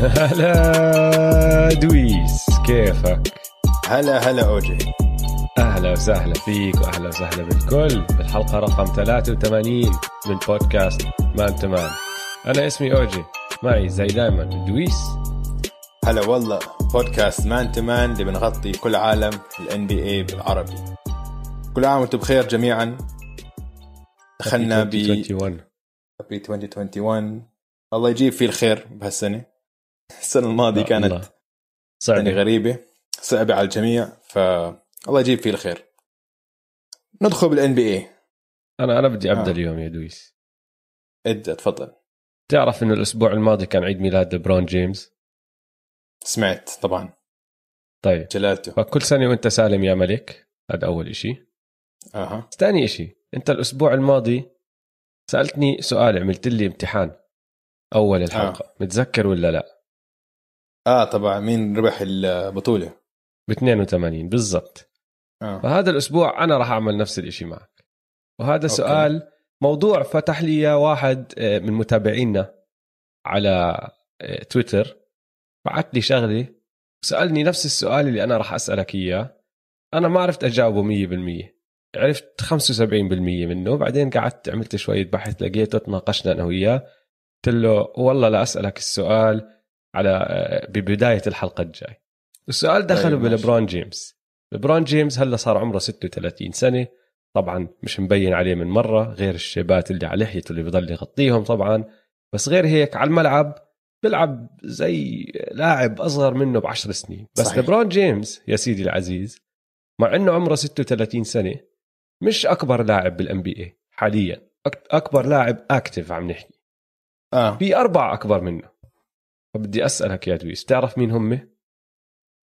هلا دويس كيفك؟ هلا هلا أوجي. أهلا وسهلا فيك وأهلا وسهلا بالكل. بالحلقة رقم 83 من بودكاست Man to Man أنا اسمي أوجي معي زي دائما دويس. هلا والله بودكاست Man to Man اللي بنغطي كل عالم ال NBA بالعربي. كل عام وأنتم بخير جميعا. دخلنا ب 2021 ب 2021 الله يجيب فيه الخير بهالسنة. السنة الماضية كانت الله. صعبة غريبة. صعبة على الجميع فالله يجيب فيه الخير. ندخل بالان بي اي أنا أنا بدي أبدأ آه. اليوم يا دويس. ابدأ تفضل. تعرف إنه الأسبوع الماضي كان عيد ميلاد لبرون جيمس سمعت طبعا. طيب. جلالته. فكل سنة وأنت سالم يا ملك هذا أول إشي. أها. ثاني إشي أنت الأسبوع الماضي سألتني سؤال عملت لي امتحان. أول الحلقة. آه. متذكر ولا لا؟ آه طبعا. مين ربح البطولة؟ ب 82 بالضبط. آه. فهذا الأسبوع أنا راح أعمل نفس الإشي معك. وهذا سؤال موضوع فتح لي واحد آه، من متابعينا على آه، تويتر. بعت لي شغلة. سألني نفس السؤال اللي أنا راح أسألك إياه. أنا ما عرفت أجاوبه 100% عرفت 75% منه. بعدين قعدت عملت شوية بحث لقيته تناقشنا أنا وياه. قلت له والله لا أسألك السؤال. على آه، ببداية الحلقة الجاي. السؤال دخله طيب، ماشي. بلبرون جيمس. لبرون جيمس هلا صار عمره 36 سنة. طبعا مش مبين عليه من مرة غير الشيبات اللي على لحيته اللي بضل يغطيهم طبعا. بس غير هيك على الملعب بيلعب زي لاعب أصغر منه بعشر سنين. بس صحيح. لبرون جيمس يا سيدي العزيز مع إنه عمره 36 سنة مش أكبر لاعب بال NBA حاليا أكبر لاعب active عم نحكي. آه. في أربعة أكبر منه. فبدي أسألك يا دويس بتعرف مين هم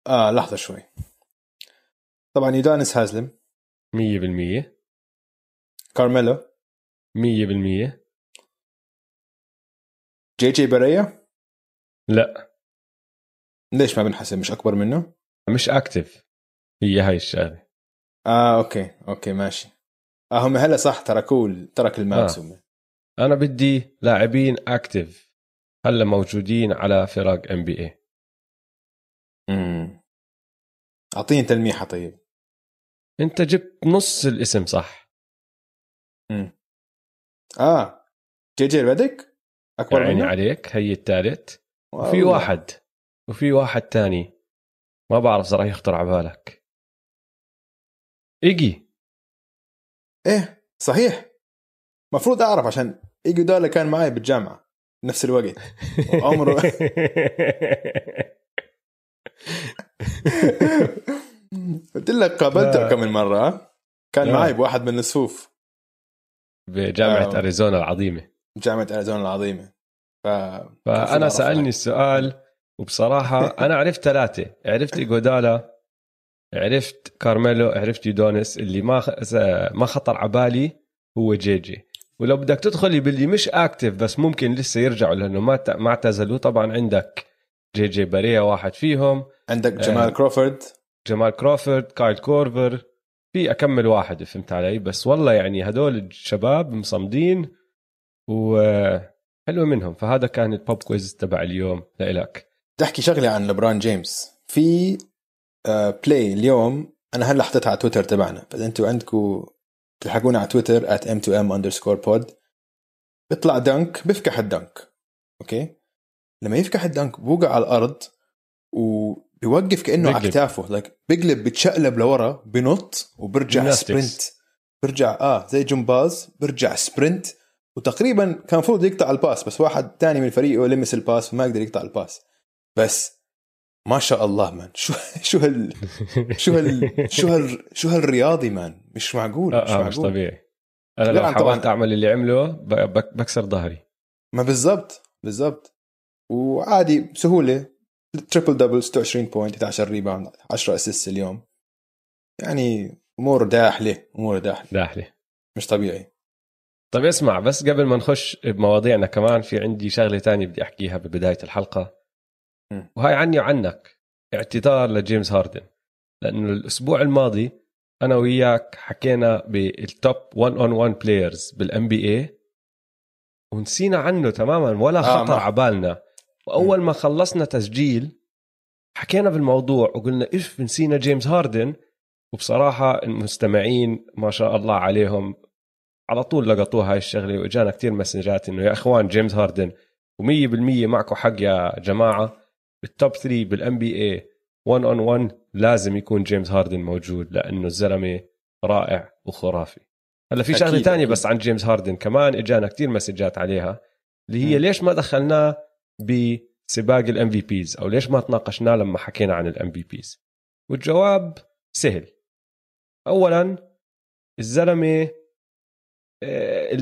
آه لحظة شوي. طبعا يودونيس هازلم. 100% كارميلو. 100% جي جي باريا لا. ليش ما بنحسب؟ مش أكبر منه؟ مش active. هي هاي الشغلة. آه okay okay ماشي. آه هم هلا صح تركوه ترك ال Mavs آه. أنا بدي لاعبين active. هلا موجودين على فرق NBA امم أعطيني تلميحة طيب. أنت جبت نص الاسم صح؟ امم آه. جي جي بدك أكبر عيني منه؟ عليك هي الثالث. وفي. واحد. وفي واحد تاني ما بعرف صراحة يخطر على بالك. إيجي. إيه صحيح. مفروض أعرف عشان ايجودالا كان معي بالجامعة. بنفس الوقت عمره قلت لك قابلته. كم من مره؟ كان. معي بواحد من الصفوف بجامعة آه. أريزونا العظيمة جامعة أريزونا العظيمة ف فأنا سألني السؤال وبصراحة أنا عرفت ثلاثة عرفت ايجودالا عرفت كارميلو عرفت يودونس اللي ما خ- ما خطر على بالي هو JJ ولو بدك تدخلي باللي مش active بس ممكن لسه يرجعوا لأنه ما ما اعتزلوا. طبعا عندك JJ Barea واحد فيهم. عندك جمال آه. كروفورد. جمال كروفورد كايل كورفر. في أكمل واحد فهمت علي؟ بس والله يعني هدول الشباب مصمدين وحلوه منهم. فهذا كان ال pop quiz تبع اليوم لإلك. تحكي شغلة عن لبران جيمس. في آه play اليوم أنا هلأ حطيتها على تويتر تبعنا. فإذا أنتم عندكم تلحقونا على تويتر at m2m underscore pod. بيطلع dunk بيفكح ال dunk okay؟ لما يفكح ال dunk بوقع على الأرض وبيوقف كأنه على بيقلب. كتافه. Like بيقلب بتشقلب لورا بنط وبرجع. sprint برجع آه زي جمباز برجع sprint وتقريبا كان المفروض يقطع ال pass بس واحد تاني من فريقه لمس ال pass وما قدر يقطع ال pass بس ما شاء الله man شو شو هال شو هال شو هال شو هالرياضي man مش معقول مش آه آه مش معقول. طبيعي. أنا لو حاولت. أعمل اللي عمله بكسر ظهري. ما بالضبط بالضبط. وعادي بسهولة. triple double 26 point 11 rebound 10 assist اليوم. يعني أمور داحله أمور داحله داحلي مش طبيعي. طيب اسمع بس قبل ما نخش بمواضيعنا كمان في عندي شغلة تانية بدي أحكيها ببداية الحلقة. م. وهاي عني وعنك اعتذار لجيمس هاردن. لأنه الأسبوع الماضي أنا وياك حكينا بال top 1 on 1 players بال NBA ونسينا عنه تماما ولا آه، خطر على بالنا. وأول ما خلصنا تسجيل حكينا بالموضوع وقلنا اف نسينا جيمس هاردن؟ وبصراحة المستمعين ما شاء الله عليهم على طول لقطوها هاي الشغلة وإجانا كتير مسجات إنه يا إخوان جيمس هاردن و100% معكم حق يا جماعة. بال top 3 بال NBA 1 on 1 لازم يكون جيمس هاردن موجود لأنه الزلمة رائع وخرافي. هلأ في شغلة ثانية بس عن جيمس هاردن كمان إجانا كتير مسجات عليها اللي هي م. ليش ما دخلناه بسباق ال MVPs أو ليش ما تناقشناه لما حكينا عن ال MVPs والجواب سهل. اولا الزلمة آه،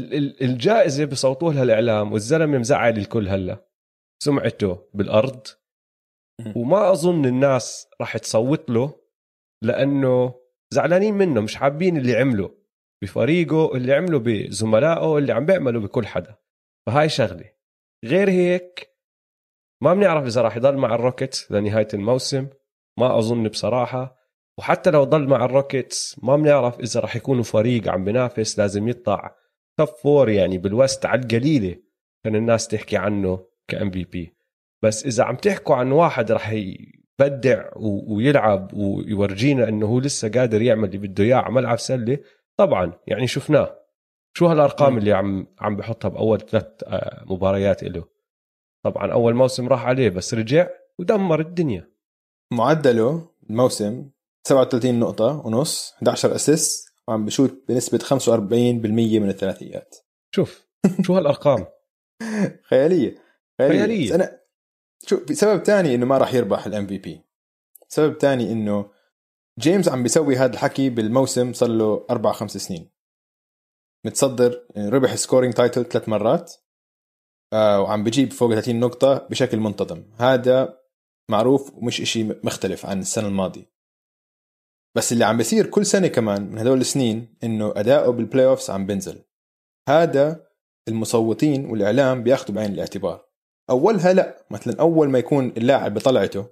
الجائزة بصوتوها لها الاعلام والزلمة مزعل الكل هلأ. سمعته بالأرض وما أظن الناس راح تصوت له لأنه زعلانين منه مش حابين اللي عمله بفريقه اللي عمله بزملائه اللي عم بيعملوا بكل حدا. فهاي شغلة. غير هيك ما بنعرف إذا راح يضل مع الروكيتس لنهاية الموسم. ما أظن بصراحة. وحتى لو ضل مع الروكيتس ما بنعرف إذا راح يكونوا فريق عم بينافس لازم يطلع top four يعني بال West على القليلة. كان الناس تحكي عنه ك MVP بس إذا عم تحكوا عن واحد راح يبدع ويلعب ويورجينا إنه هو لسه قادر يعمل اللي بده إياه على ملعب سلة طبعا يعني شفناه. شو هالأرقام اللي عم عم بحطها بأول ثلاث آه، مباريات له طبعا أول موسم راح عليه بس رجع ودمر الدنيا. معدله الموسم 37 نقطة ونص 11 اسيس وعم بشوت بنسبة 45% من الثلاثيات. شوف شو هالأرقام؟ خيالية. خيالية, خيالية. أنا شو سبب تاني إنه ما راح يربح ال MVP سبب تاني إنه جيمس عم بيسوي هذا الحكي بالموسم صار له أربع خمس سنين. متصدر يعني ربح scoring title ثلاث مرات آه وعم بجيب فوق 30 نقطة بشكل منتظم. هذا معروف ومش إشي مختلف عن السنة الماضية. بس اللي عم بيصير كل سنة كمان من هدول السنين إنه أداؤه بال playoffs عم بنزل هذا المصوتين والإعلام بياخذوا بعين الاعتبار. أولها لا مثلا أول ما يكون اللاعب بطلعته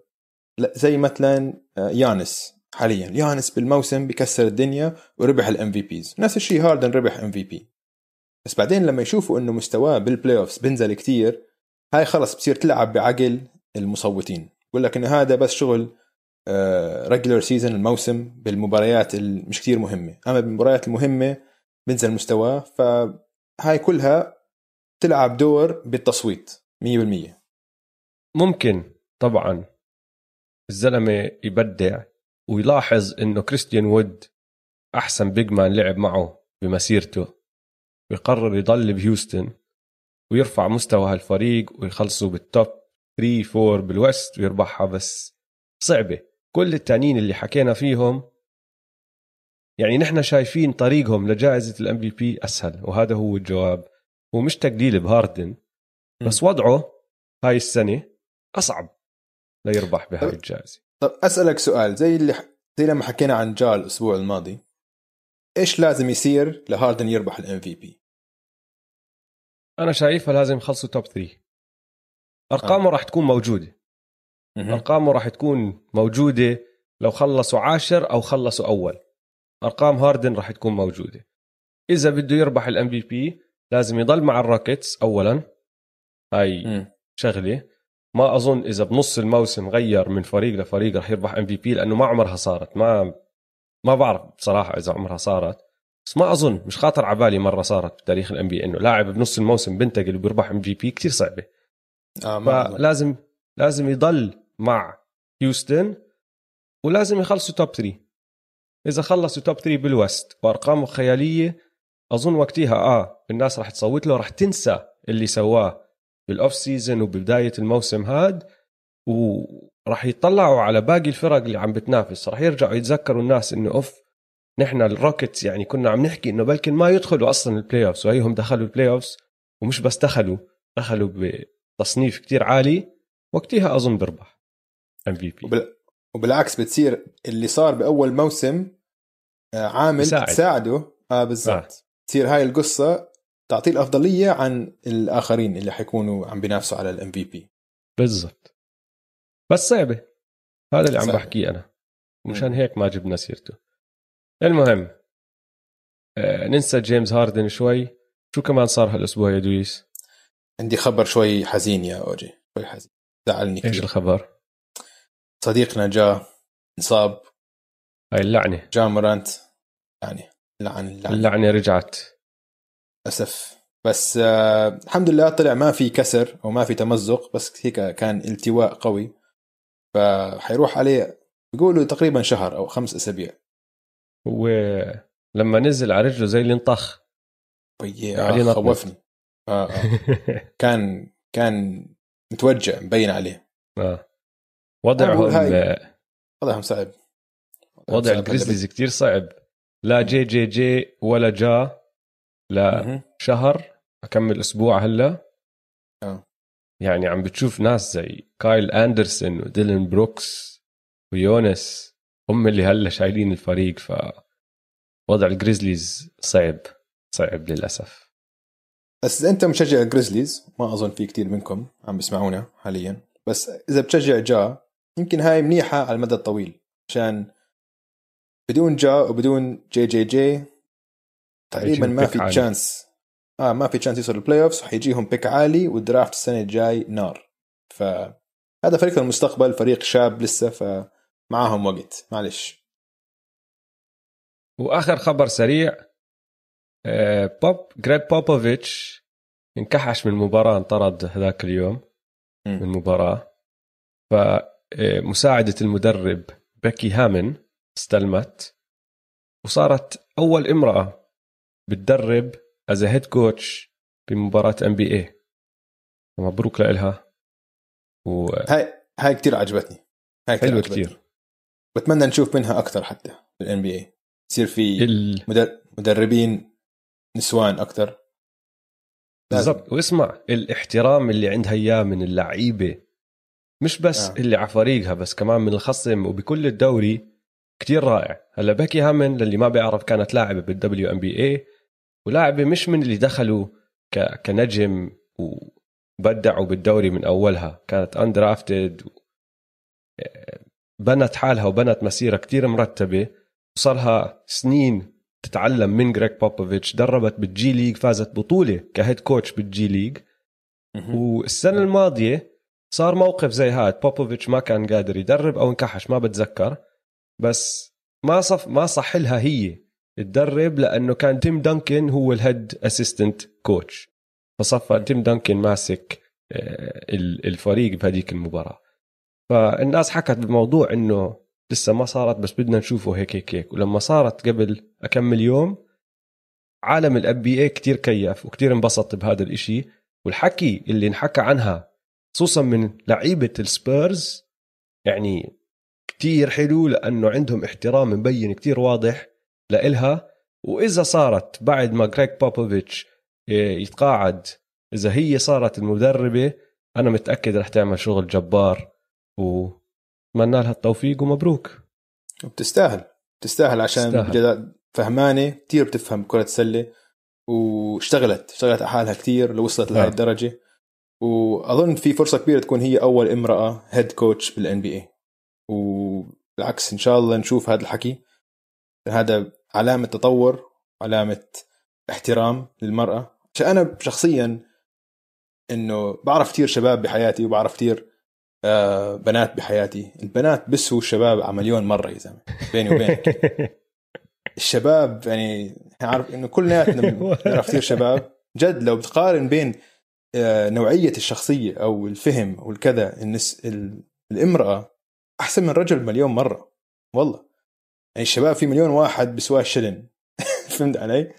لا زي مثلا آه، يانس حاليا. يانس بالموسم بكسر الدنيا وربح ال MVPs نفس الشيء هاردن ربح MVP بس بعدين لما يشوفوا إنه مستواه بال playoffs بنزل كتير هاي خلص بصير تلعب بعقل المصوتين. بقول لك انه هذا بس شغل regular آه، season الموسم بالمباريات مش كتير مهمة. أما بالمباريات المهمة بنزل مستواه فهاي كلها تلعب دور بالتصويت. 100% ممكن طبعا الزلمة يبدع ويلاحظ إنه كريستيان وود أحسن big man لعب معه بمسيرته ويقرر يضل بهيوستن ويرفع مستوى هالفريق ويخلصوا بال top 3 4 بال West ويربحها. بس صعبة. كل التانيين اللي حكينا فيهم يعني نحن شايفين طريقهم لجائزة ال MVP أسهل وهذا هو الجواب. هو مش تقليل بهاردن بس وضعه هاي السنة أصعب ليربح بهاي الجائزة. طب أسألك سؤال زي اللي زي لما حكينا عن جال الأسبوع الماضي إيش لازم يصير لهاردن يربح ال MVP؟ أنا شايفها لازم يخلصوا top 3 أرقامه آه. راح تكون موجودة. أرقامه راح تكون موجودة لو خلصوا عاشر أو خلصوا أول. أرقام هاردن راح تكون موجودة. إذا بده يربح ال MVP لازم يضل مع الروكيتس اولا. هاي. شغلة. ما أظن إذا بنص الموسم غير من فريق لفريق رح يربح MVP لأنه ما عمرها صارت. ما ما بعرف بصراحة إذا عمرها صارت. بس ما أظن مش خاطر على بالي مرة صارت بتاريخ ال NBA إنه لاعب بنص الموسم بنتقل وبيربح MVP كثير صعبة. آه ما فلازم لازم يضل مع هيوستن ولازم يخلصوا top 3 إذا خلصوا توب 3 بال West وارقامه خيالية أظن وقتها آه الناس راح تصوت له راح تنسى اللي سواه. بال off season وبدايه الموسم هاد وراح يطلعوا على باقي الفرق اللي عم بتنافس. راح يرجعوا يتذكروا الناس إنه أوف نحن الروكيتس يعني كنا عم نحكي إنه بلكن ما يدخلوا أصلا ال playoffs وهيهم دخلوا ال playoffs ومش بس دخلوا دخلوا بتصنيف كتير عالي وقتها أظن بربح MVP وبالعكس بتصير اللي صار بأول موسم آه، عامل. تساعده. آه بالضبط. آه. تصير هاي القصة تعطيه الأفضلية عن الآخرين اللي حيكونوا عم بينافسوا على ال MVP بالضبط. بس صعبة. هذا اللي عم بحكيه أنا. مشان هيك ما جبنا سيرته. المهم آه ننسى جيمس هاردن شوي. شو كمان صار هالأسبوع يا دويس؟ عندي خبر شوي حزين يا أوجي. شوي حزين. زعلني إيش الخبر؟ صديقنا جاء انصاب. هاي اللعنة. جاء مرانت. يعني لعن اللعنه اللعنة رجعت. للأسف. بس آه الحمد لله طلع ما في كسر أو ما في تمزق بس هيك كان التواء قوي. فحيروح عليه بيقولوا تقريبا شهر أو خمس أسابيع. ولما نزل على رجله زي اللي انطخ. آه خوفني. آه آه. كان كان متوجع مبين عليه. آه. وضعهم وضعهم صعب. وضع الجريزليز كثير صعب. لا JJJ ولا جا. لا شهر أكمل أسبوع هلا. آه. يعني عم بتشوف ناس زي كايل أندرسون وديلن بروكس ويوناس هم اللي هلا شايلين الفريق ف وضع الجريزليز صعب صعب للأسف. بس إذا أنت مشجع الجريزليز ما أظن في كثير منكم عم بيسمعونا حاليا. بس إذا بتشجع جا يمكن هاي منيحة على المدى الطويل عشان بدون جا وبدون JJJ تقريبا ما في chance آه ما في chance يوصل ال playoffs وحيجيهم pick عالي وال draft السنة الجاي نار. فهذا فريق المستقبل فريق شاب لسه فمعاهم وقت. معلش. وآخر خبر سريع آه، بوب جريج بوبوفيتش انكحش من المباراه انطرد هذاك اليوم من المباراه فمساعده المدرب بيكي هامن استلمت وصارت أول امرأة بتدرب as head coach بمباراة NBA مبروك لها و... هاي هاي كثير عجبتني. هاي حلوة كثير بتمنى نشوف منها أكثر حتى في ال NBA يصير في ال... مدربين نسوان أكثر بالضبط. واسمع الاحترام اللي عندها إياه من اللعيبة. مش بس آه. اللي على فريقها بس كمان من الخصم وبكل الدوري. كتير رائع. هلا بيكي هامن للي ما بيعرف كانت لاعبة بال WNBA ولاعبه مش من اللي دخلوا ك... كنجم وبدعوا بالدوري من أولها. كانت undrafted بنت حالها وبنت مسيرة كتير مرتبة. وصارها سنين تتعلم من جريك بوبوفيتش دربت بالجي ليج فازت بطولة ك head coach بالجي ليج والسنة الماضية صار موقف زي هاد. بوبوفيتش ما كان قادر يدرب أو انكحش ما بتذكر. بس ما صف ما صح لها هي. تدرب لأنه كان تيم دانكن هو ال head assistant coach فصفى تيم دانكن ماسك آه، الفريق بهذيك المباراة. فالناس حكت بالموضوع إنه لسه ما صارت بس بدنا نشوفه هيك هيك هيك. ولما صارت قبل اكمل يوم عالم ال NBA كثير كيف وكثير انبسط بهذا الإشي. والحكي اللي انحكى عنها خصوصا من لعيبة السبيرز يعني كتير حلو لأنه عندهم احترام مبين كتير واضح. لإلها. وإذا صارت بعد ما جريك بوبوفيتش يتقاعد إذا هي صارت المدربة أنا متأكد رح تعمل شغل جبار وأتمنى لها التوفيق ومبروك. بتستاهل. بتستاهل عشان فهمانة كثير بتفهم كرة السلة واشتغلت اشتغلت على حالها كثير لوصلت لهي نعم. الدرجة. وأظن في فرصة كبيرة تكون هي أول امرأة هيد كوتش بالان بي اي وبالعكس إن شاء الله نشوف هذا الحكي. هذا علامة تطور علامة احترام للمرأة. عشان أنا شخصيا إنه بعرف كثير شباب بحياتي وبعرف كثير آه بنات بحياتي. البنات بسوا الشباب على مليون مرة يا زلمة بيني وبينك. الشباب يعني عارف إنه كلنا نعرف كثير شباب. جد لو بتقارن بين آه نوعية الشخصية أو الفهم والكذا النس الامرأة أحسن من رجل مليون مرة. والله. يعني الشباب في مليون واحد بسوا الشلن. فهمت علي؟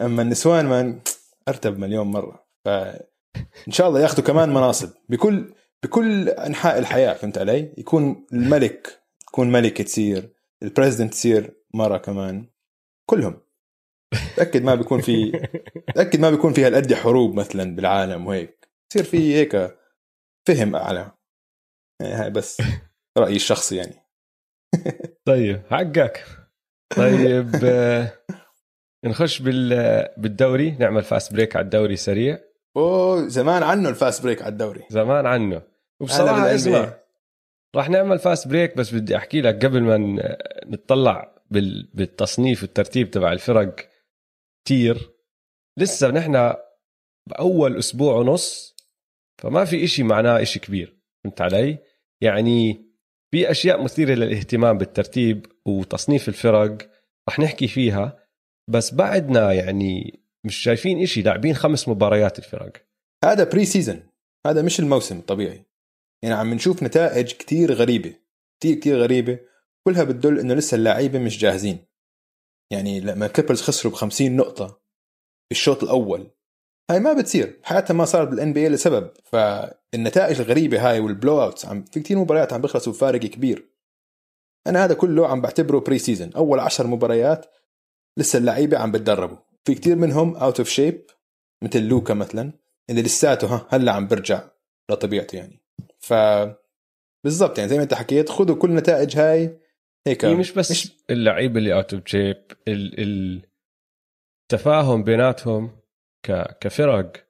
أما النسوان ما أرتب مليون مرة. فان شاء الله ياخذوا كمان مناصب. بكل بكل أنحاء الحياة فهمت علي؟ يكون الملك تكون ملكة تصير البريزدنت تصير مرة كمان. كلهم. تأكد ما بيكون في تأكد ما بيكون في هالقد حروب مثلا بالعالم وهيك. يصير في هيك فهم أعلى. يعني هاي بس رأيي الشخصي يعني. طيب حقك. طيب آه، نخش بالدوري. نعمل fast break على الدوري سريع. أوه زمان عنه ال fast break على الدوري. زمان عنه. وبصراحة اسمع راح نعمل fast break بس بدي أحكي لك قبل ما نطلع بالتصنيف والترتيب تبع الفرق كتير. لسه نحن بأول أسبوع ونص فما في إشي معناه إشي كبير. فهمت علي؟ يعني في أشياء مثيرة للاهتمام بالترتيب وتصنيف الفرق رح نحكي فيها بس بعدنا يعني مش شايفين إشي لاعبين خمس مباريات الفرق. هذا بري سيزن هذا مش الموسم الطبيعي. يعني عم نشوف نتائج كتير غريبة كتير كتير غريبة. كلها بتدل إنه لسه اللعيبة مش جاهزين. يعني لما كليبرز خسروا ب 50 نقطة في الشوط الأول هاي ما بتصير. حياتها ما صارت بال NBA لسبب. فالنتائج الغريبة هاي وال blowouts عم في كتير مباريات عم بيخلصوا بفارق كبير. أنا هذا كله عم بعتبره preseason أول عشر مباريات لسه اللعيبة عم بتدربوا. في كتير منهم out of shape مثل لوكا مثلا اللي لساته ها هلأ عم برجع لطبيعته يعني. ف بالضبط يعني زي ما أنت حكيت خذوا كل نتائج هاي هيك. هي مش بس مش... اللعيبه اللي out of shape التفاهم بيناتهم. كفرق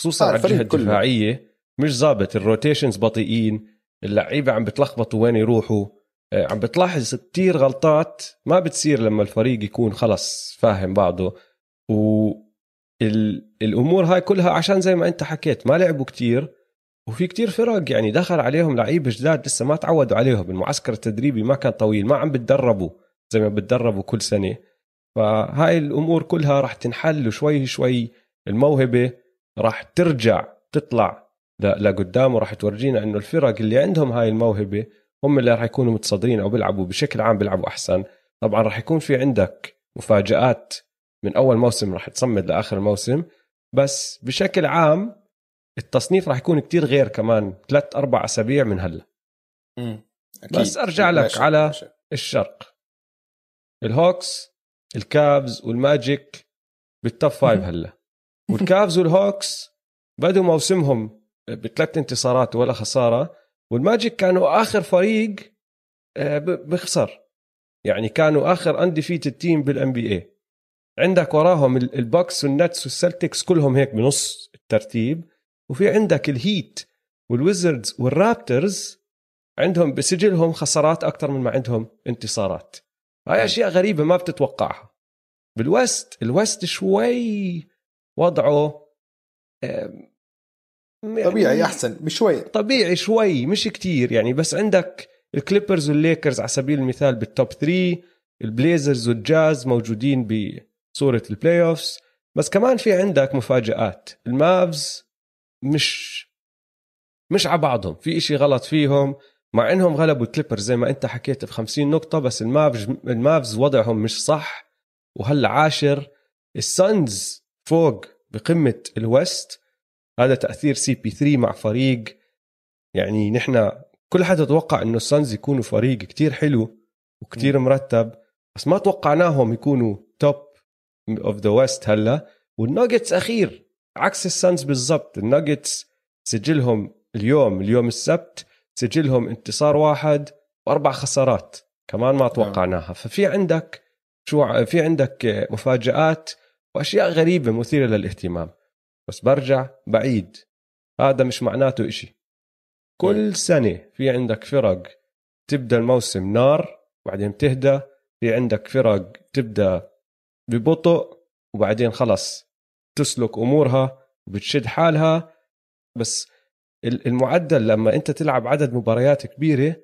خصوصا آه على الجهة الدفاعية مش ظابط. ال rotations بطيئين اللعيبة عم بتلخبطوا وين يروحوا. آه، عم بتلاحظ كتير غلطات ما بتصير لما الفريق يكون خلص فاهم بعضه. و الأمور هاي كلها عشان زي ما أنت حكيت ما لعبوا كتير. وفي كتير فرق يعني دخل عليهم لعيبة جداد لسه ما تعودوا عليهم. المعسكر التدريبي ما كان طويل ما عم بتدربوا زي ما بتدربوا كل سنة. فهاي الأمور كلها راح تنحل وشوي شوي الموهبة راح ترجع تطلع لقدام وراح تورجينا إنه الفرق اللي عندهم هاي الموهبة هم اللي راح يكونوا متصدرين أو بيلعبوا بشكل عام بيلعبوا أحسن. طبعا راح يكون في عندك مفاجآت من أول موسم راح تصمد لآخر الموسم بس بشكل عام التصنيف راح يكون كتير غير كمان ثلاث أربع أسابيع من هلا. بس أرجع لك ماشي. على ماشي. الشرق. الهوكس الكابز والماجيك بالتوب فايف هلا. وال Cavs وال Hawks بدوا موسمهم بثلاث انتصارات ولا خسارة وال Magic كانوا آخر فريق آه، بخسر. يعني كانوا آخر undefeated team بال NBA عندك وراهم ال Bucks وال Nets وال Celtics كلهم هيك بنص الترتيب وفي عندك ال Heat وال Wizards وال Raptors عندهم بسجلهم خسارات أكثر من ما عندهم انتصارات. هاي أشياء غريبة ما بتتوقعها. بال West ال West شوي وضعه يعني طبيعي أحسن بشوي طبيعي شوي مش كتير يعني. بس عندك ال Clippers وال Lakers على سبيل المثال بال top 3 ال Blazers وال Jazz موجودين بصورة ال playoffs بس كمان في عندك مفاجآت. ال Mavs مش مش على بعضهم في إشي غلط فيهم. مع إنهم غلبوا ال Clippers زي ما أنت حكيت ب 50 نقطة بس ال Mavs ال Mavs وضعهم مش صح وهلا عاشر. ال Suns فوق بقمة ال West هذا تأثير CP 3 مع فريق. يعني نحن كل حدا توقع إنه ال Suns يكونوا فريق كتير حلو وكتير مرتب بس ما توقعناهم يكونوا top of the West هلا. والناجتس أخير عكس ال Suns بالضبط. الناجتس سجلهم اليوم اليوم السبت سجلهم انتصار واحد واربع خسارات كمان ما توقعناها. ففي عندك شو في عندك مفاجآت وأشياء غريبة مثيرة للاهتمام. بس برجع بعيد. هذا مش معناته إشي. كل سنة في عندك فرق تبدأ الموسم نار وبعدين تهدى في عندك فرق تبدأ ببطء وبعدين خلص تسلك أمورها وبتشد حالها. بس المعدل لما أنت تلعب عدد مباريات كبيرة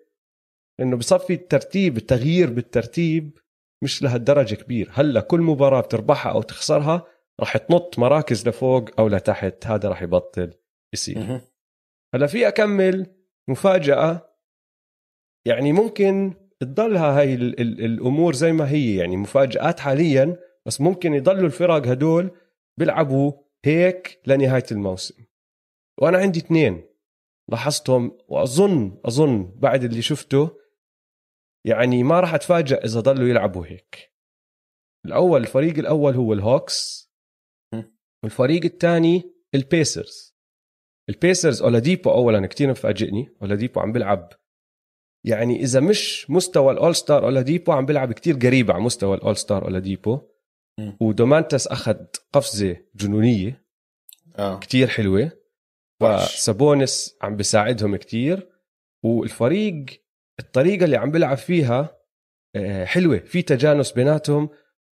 إنه بصفي الترتيب التغيير بالترتيب مش لهالدرجه كبير هلا كل مباراة بتربحها أو تخسرها راح تنط مراكز لفوق أو لتحت. هذا راح يبطل يصير. هلا في أكمل مفاجأة. يعني ممكن تضلها هاي ال ال الأمور زي ما هي. يعني مفاجآت حاليا بس ممكن يضلوا الفرق هدول بيلعبوا هيك لنهاية الموسم. وأنا عندي اثنين. لاحظتهم واظن أظن بعد اللي شفته يعني ما راح اتفاجئ إذا ضلوا يلعبوا هيك. الأول الفريق الأول هو الهوكس. والفريق الثاني ال Pacers. ال Pacers أولاديبو اولا كتير مفاجئني. أولاديبو عم بيلعب يعني إذا مش مستوى ال all star أولاديبو عم بيلعب كتير قريب على مستوى ال all star اولاديبو ودومانتاس أخذ قفزة جنونية. آه. كتير حلوة. وسابونس عم بيساعدهم كتير. والفريق الطريقة اللي عم بيلعب فيها آه، حلوة في تجانس بيناتهم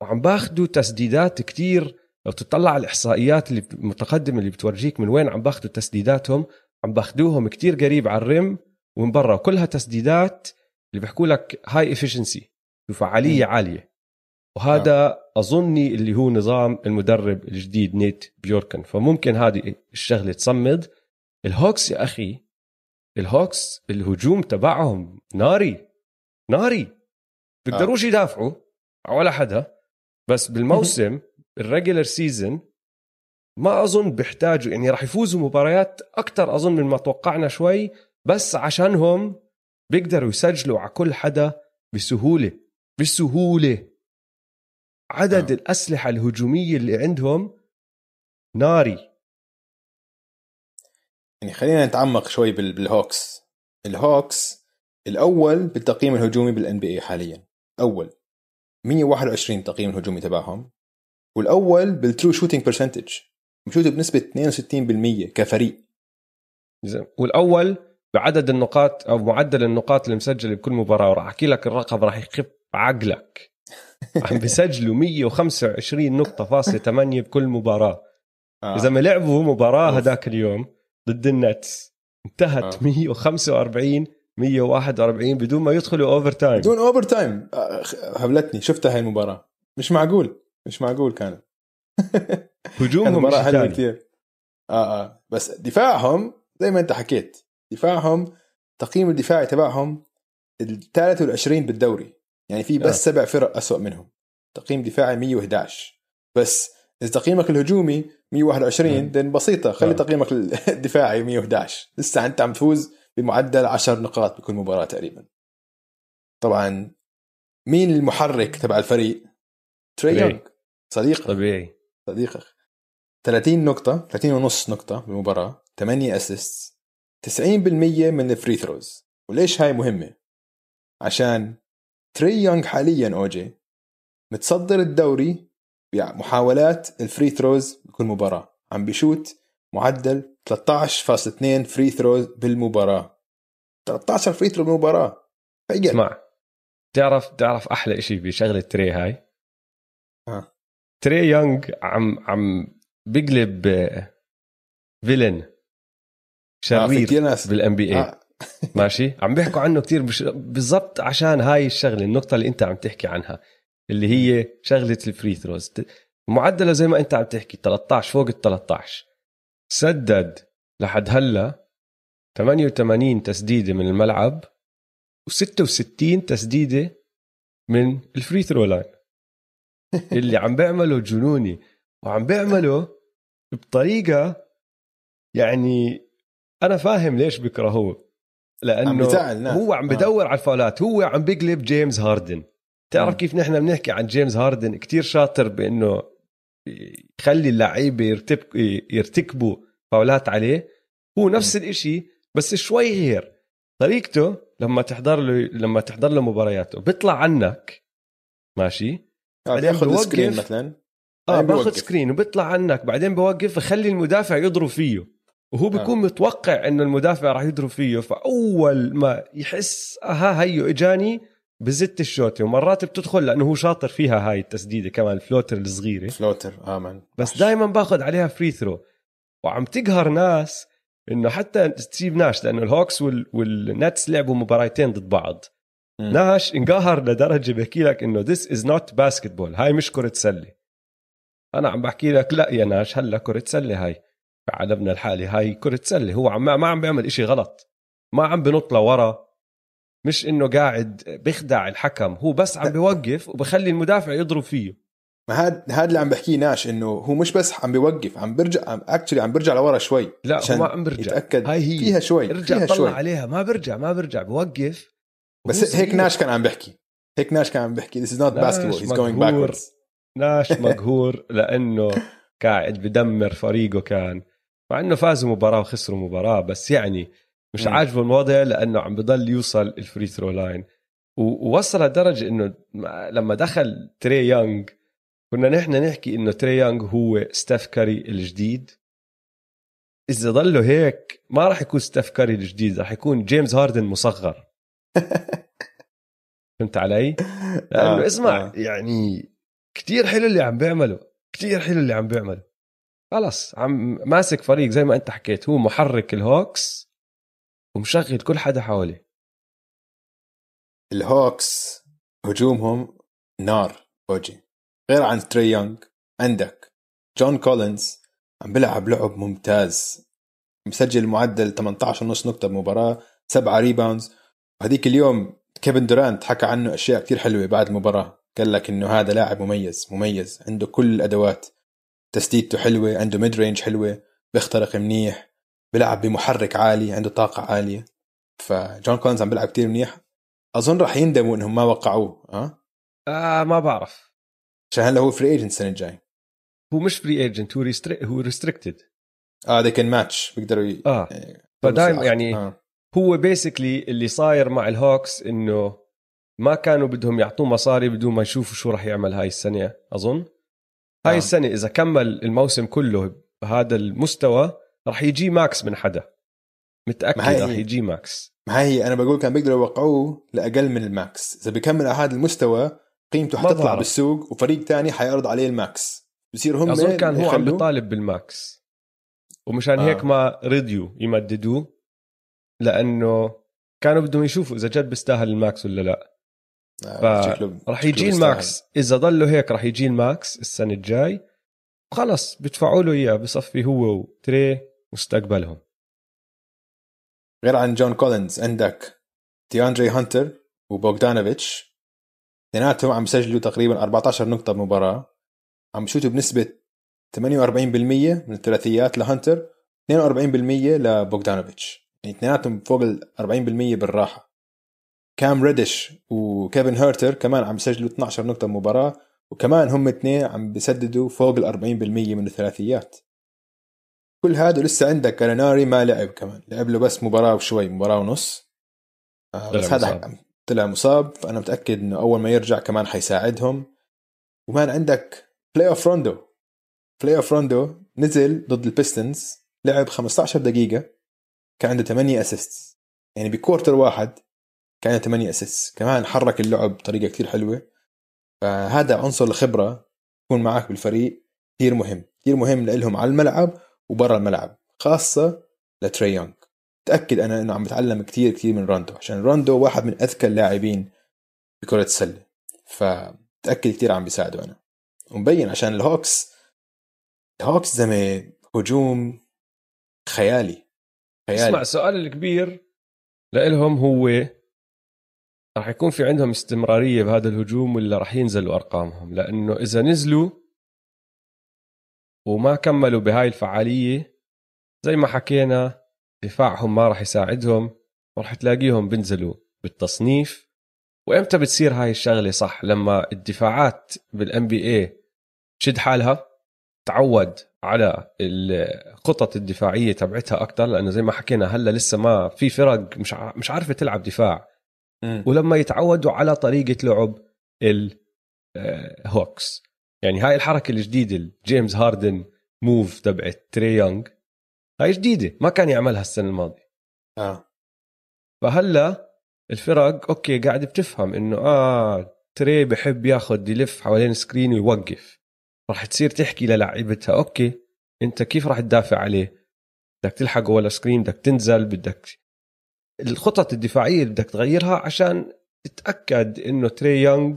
وعم باخذوا تسديدات كتير. لو تطلع على الإحصائيات اللي المتقدمة اللي بتورجيك من وين عم باخذوا تسديداتهم عم باخذوهم كتير قريب على ال rim ومن برا. كلها تسديدات اللي بيحكوا لك هاي efficiency بفعالية عالية. وهذا آه. أظني اللي هو نظام المدرب الجديد نيت بيوركغرين. فممكن هذه الشغلة تصمد. ال Hawks يا أخي ال Hawks الهجوم تبعهم ناري ناري بيقدروش آه. يدافعوا ولا حدا بس بالموسم ال regular season ما أظن بيحتاجوا يعني راح يفوزوا مباريات أكثر أظن من ما توقعنا شوي بس عشانهم بيقدروا يسجلوا على كل حدا بسهولة بسهولة عدد آه. الأسلحة الهجومية اللي عندهم ناري يعني خلينا نتعمق شوي بال Hawks. ال Hawks الأول بالتقييم الهجومي بال NBA حاليا اول 121 تقييم الهجومي تبعهم؟ والأول بال true shooting percentage بشوتوا بنسبة 62% كفريق. والأول بعدد النقاط أو معدل النقاط المسجله بكل مباراة. وراح أحكي لك الرقم راح يخف عقلك. عم بيسجلوا 125 نقطة فاصلة 8 بكل مباراة. آه. إذا ما لعبوا مباراة هذاك اليوم ضد ال Nets. انتهت آه. 145 141 بدون ما يدخلوا overtime بدون overtime هبلتني. شفتها هاي المباراة. مش معقول. مش معقول كانت. هجومهم مباراة حلوة كثير. آه آه. بس دفاعهم زي ما انت حكيت دفاعهم تقييم الدفاعي تبعهم الثالث والعشرين بالدوري. يعني في بس آه. سبع فرق أسوأ منهم. تقييم دفاعي 111 بس إذا تقييمك الهجومي 121 دين بسيطة. خلي آه. تقييمك الدفاعي 111 لسه أنت عم تفوز بمعدل 10 نقاط بكل مباراة تقريبا. طبعا مين المحرك تبع الفريق؟ تري يونغ. صديقك. طبيعي. صديقك. 30 نقطة 30 ونص نقطة بالمباراة. 8 assist 90% من ال free throws وليش هاي مهمة؟ عشان تري يونغ حاليا اوجي متصدر الدوري بمحاولات ال free throws بكل مباراة. عم بيشوت معدل 13.2 free throws بالمباراة. 13 free throw بالمباراة. فيقل اسمع تعرف تعرف أحلى شيء بشغلة تري هاي؟ آه. تري يونغ عم عم villain آه، شرير آه بال NBA ماشي؟ عم بيحكوا عنه كثير. بالضبط عشان هاي الشغلة النقطة اللي أنت عم تحكي عنها. اللي هي شغلة ال free throws معدلة زي ما انت عم تحكي 13 فوق ال 13 سدد لحد هلا 88 تسديدة من الملعب و66 تسديدة من ال free throw line اللي عم بيعمله جنوني وعم بيعمله بطريقة يعني أنا فاهم ليش بيكرهوه لأنه عم هو عم بدور آه. على الفاولات. هو عم بيقلب جيمس هاردن. تعرف كيف نحن بنحكي عن جيمس هاردن؟ كتير شاطر بإنه يخلي اللعيبة يرتكب يرتكبوا فاولات عليه. هو نفس الإشي بس شوي غير. طريقته لما تحضر له لما تحضر له مبارياته بيطلع عنك. ماشي؟ آه بياخذ screen مثلا. آه باخذ screen وبيطلع عنك. بعدين بوقف بخلي المدافع يضرب فيه. وهو بيكون آه. متوقع إنه المدافع راح يضرب فيه. فأول ما يحس ها هيو إجاني. بزت ال shot ومرات بتدخل لأنه هو شاطر فيها هاي التسديدة كمان ال floater الصغيرة. floater آمن. بس دائما باخذ عليها free throw وعم تقهر ناس إنه حتى ستيف ناش لأنه الهوكس وال... وال Nets لعبوا مباراتين ضد بعض. م. ناش انقهر لدرجة بحكي لك إنه this is not basketball هاي مش كرة سلة. أنا عم بحكي لك لا يا ناش هلأ كرة سلة هاي. بعالمنا الحالي هاي كرة سلة. هو عم ما عم بيعمل إشي غلط. ما عم بنط لورا. مش إنه قاعد بيخدع الحكم هو بس عم بيوقف وبخلي المدافع يضرب فيه. ما هذا هذا اللي عم بحكيه ناش إنه هو مش بس عم بيوقف عم برجع عم اكشلي عم برجع لورا شوي لا هو ما عم برجع. يتأكد. هاي هي. فيها شوي ارجع فيها طلع شوي. عليها ما برجع ما برجع بوقف. بس هيك ناش كان عم بحكي. هيك ناش كان عم بحكي. This is not basketball. He's going backwards. ناش مقهور لأنه قاعد بدمر فريقه كان. مع إنه فازوا مباراة وخسروا مباراة بس يعني مش عاجبه الوضع لأنه عم بضل يوصل ال free throw line ووصل لدرجة إنه لما دخل تري يونغ كنا نحن نحكي إنه تري يونغ هو ستيف كاري الجديد. إذا ضلوا هيك ما راح يكون ستيف كاري الجديد راح يكون جيمس هاردن مصغر. فهمت علي؟ لأنه آه اسمع آه. يعني كتير حلو اللي عم بيعمله كتير حلو اللي عم بيعمله. خلص عم ماسك فريق زي ما أنت حكيت هو محرك الهوكس. ومشغل كل حدا حواليه. الهوكس هجومهم نار بوجي غير عن تري يونغ عندك. جون كولينز عم بيلعب لعب ممتاز. مسجل معدل 18 ونص نقطة بمباراة سبعة rebounds وهذيك اليوم كيفن دورانت حكى عنه أشياء كثير حلوة بعد المباراة. قال لك إنه هذا لاعب مميز مميز. عنده كل الادوات تسديدته حلوة عنده mid-range حلوة. بيخترق منيح. بيلعب بمحرك عالي عنده طاقة عالية. فجون كولينز عم بيلعب كثير منيح. أظن راح يندموا إنهم ما وقعوه ها؟ آه ما بعرف. عشان هلا هو free agent السنة الجاي هو مش free agent هو restri... هو restricted آه they can match بيقدروا ي... آه. فدايما يعني آه. هو basically اللي صاير مع الهوكس إنه ما كانوا بدهم يعطوه مصاري بدون ما يشوفوا شو راح يعمل هاي السنة أظن. هاي آه. السنة إذا كمل الموسم كله بهذا المستوى راح يجي max من حدا. متأكد راح يجي max. ما هي أنا بقول كان بيقدروا يوقعوه لأقل من ال max. إذا بيكمل على هذا المستوى قيمته حتطلع بالسوق وفريق تاني حيعرض عليه ال max. بصير هم أظن كان هو عم بيطالب بال max. ومشان آه. هيك ما رضيوا يمددوه لأنه كانوا بدهم يشوفوا إذا جد بيستاهل ال max ولا لا. آه راح يجي ال max. إذا ضلوا هيك راح يجي ال max السنة الجاي. خلص بدفعوا له إياه بصفي هو وتري. مستقبلهم. غير عن جون كولينز عندك دياندري هانتر وبوغدانوفيتش. اثنيناتهم عم يسجلوا تقريبا 14 نقطة بمباراة. عم يشوتوا بنسبة 48% من الثلاثيات لهانتر 42% لبوغدانوفيتش. يعني اثنيناتهم فوق ال 40% بالراحة. كام ريدش وكيفن هيرتر كمان عم يسجلوا 12 نقطة بمباراة وكمان هم اثنين عم بيسددوا فوق ال 40% من الثلاثيات. كل هذا لسه عندك. غاليناري ما لعب كمان. لعب له بس مباراة وشوي مباراة ونص. آه بس هذا طلع مصاب. فانا متأكد إنه أول ما يرجع كمان حيساعدهم. ومان عندك playoff Rondo playoff Rondo نزل ضد البيستنز لعب 15 دقيقة. كان عنده 8 assist يعني ب quarter واحد كان عنده 8 assist كمان حرك اللعب بطريقة كثير حلوة. فهذا عنصر الخبرة. يكون معك بالفريق كثير مهم. كثير مهم لهم على الملعب. وبرا الملعب خاصة لتري يونغ. تأكد أنا أنه عم بتعلم كثير كثير من روندو عشان روندو واحد من أذكى اللاعبين بكرة السلة. فتأكد كثير عم بيساعده أنا. ومبين عشان الهوكس الهوكس زلمة هجوم خيالي خيالي. اسمع السؤال الكبير لإلهم هو راح يكون في عندهم استمرارية بهذا الهجوم ولا راح ينزلوا أرقامهم؟ لأنه إذا نزلوا وما كملوا بهاي الفعالية زي ما حكينا دفاعهم ما راح يساعدهم وراح تلاقيهم بنزلوا بالتصنيف. وإمتى بتصير هاي الشغلة صح؟ لما الدفاعات بالان بي اي تشد حالها تعود على الخطط الدفاعية تبعتها أكثر لأنه زي ما حكينا هلأ لسه ما في فرق مش مش عارفة تلعب دفاع. م. ولما يتعودوا على طريقة لعب الهوكس يعني هاي الحركة الجديدة جيمس هاردن move تبعت تري يونغ هاي جديدة ما كان يعملها السنة الماضية. آه. فهلا الفرق okay قاعد بتفهم إنه آه تري بحب ياخذ يلف حوالين screen ويوقف. راح تصير تحكي للاعبتها okay أنت كيف راح تدافع عليه؟ بدك تلحقه ولا screen بدك تنزل بدك الخطط الدفاعية اللي بدك تغيرها عشان تتأكد إنه تري يونغ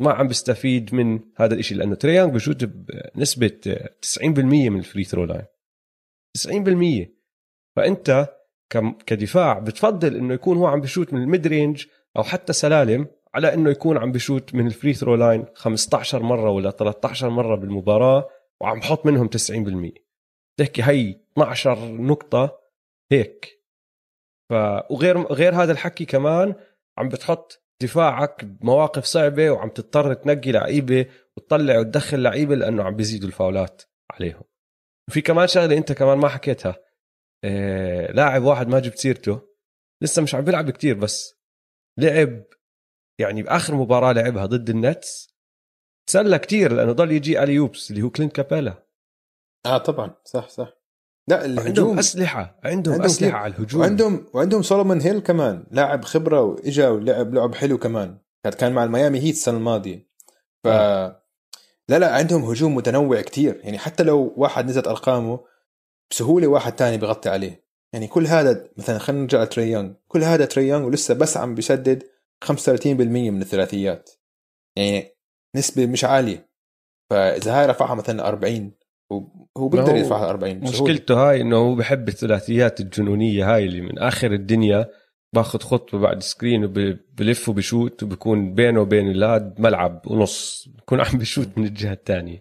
ما عم بيستفيد من هذا الشيء لأنه تري يونغ بشوت بنسبة 90% من ال free throw line 90% فأنت كدفاع بتفضل إنه يكون هو عم بشوت من ال mid range أو حتى سلالم على إنه يكون عم بشوت من ال free throw line 15 مرة ولا 13 مرة بالمباراة وعم بحط منهم 90% تحكي هي 12 نقطة هيك. ف وغير غير هذا الحكي كمان عم بتحط دفاعك بمواقف صعبة وعم تضطر تنقي لعيبة وتطلع وتدخل لعيبة لأنه عم بيزيدوا الفاولات عليهم. وفي كمان شغلة أنت كمان ما حكيتها. آه لاعب واحد ما جبت سيرته. لسه مش عم بيلعب كتير بس. لعب يعني باخر مباراة لعبها ضد النتس. تسلى كتير لأنه ضل يجي اليوبس اللي هو كلينت كابيلا. آه طبعا. صح صح. لا الهجوم. عندهم أسلحة عندهم, عندهم أسلحة على الهجوم. وعندهم وعندهم سولومون هيل كمان لاعب خبرة وإجا ولعب لعب حلو كمان. كان مع الميامي هيت السنة الماضية. ف لا لا عندهم هجوم متنوع كتير. يعني حتى لو واحد نزلت أرقامه بسهولة واحد تاني بيغطي عليه. يعني كل هذا مثلا خلينا نرجع لتري يونغ. كل هذا تري يونغ ولسه بس عم بيسدد 35% من الثلاثيات. يعني نسبة مش عالية. فإذا هاي رفعها مثلا 40 هو بيقدر يرفعها 40 مشكلته هاي إنه هو بحب الثلاثيات الجنونية هاي اللي من آخر الدنيا باخذ خطوة بعد screen وبلف وبشوت وبكون بينه وبين الهاد ملعب ونص بكون عم بشوت من الجهة الثانية.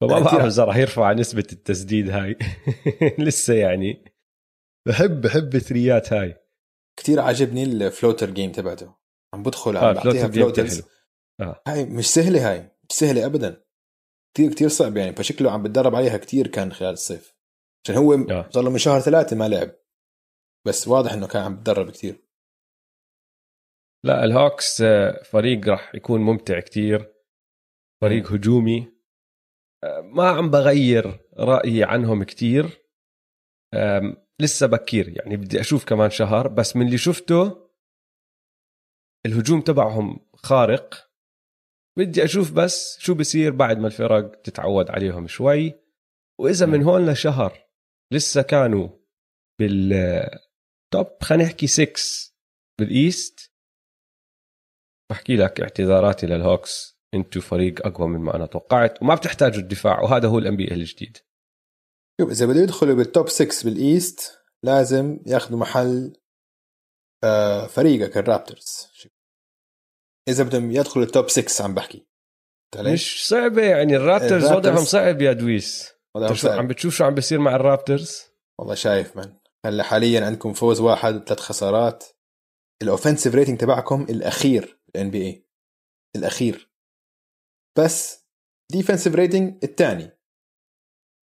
فما بعرف اذا راح يرفع نسبة التسديد هاي. لسه يعني. بحب بحب الثريات هاي. كثير عجبني ال floater game تبعته. عم بدخل عم آه بعطيها floaters آه. هاي مش سهلة هاي مش سهلة ابدا. كثير كثير صعب يعني فشكله عم بتدرب عليها كثير كان خلال الصيف. عشان هو. صار له من شهر ثلاثة ما لعب. بس واضح إنه كان عم بتدرب كثير لا الهوكس آه، فريق راح يكون ممتع كثير فريق هجومي. آه، ما عم بغير رأيي عنهم كثير لسه بكير يعني بدي أشوف كمان شهر. بس من اللي شفته الهجوم تبعهم خارق. بدي أشوف بس شو بصير بعد ما الفرق تتعود عليهم شوي. وإذا من هون لشهر لسه كانوا بال top خلينا نحكي 6 بال East بحكي لك اعتذاراتي للهوكس. أنتم فريق أقوى من ما أنا توقعت وما بتحتاجوا الدفاع وهذا هو ال NBA الجديد. شوف إذا بده يدخلوا بال top 6 بال East لازم ياخذوا محل آه، فريقك الرابترز. إذا بدهم يدخلوا ال top 6 عم بحكي. مش صعبة يعني الرابترز وضعهم صعب يا دويس. وضعهم صعب. عم بتشوف شو عم بيصير مع الرابترز والله شايف من هلأ حاليا عندكم فوز واحد وثلاث خسارات. ال offensive rating تبعكم الأخير بال NBA الأخير. بس defensive rating الثاني.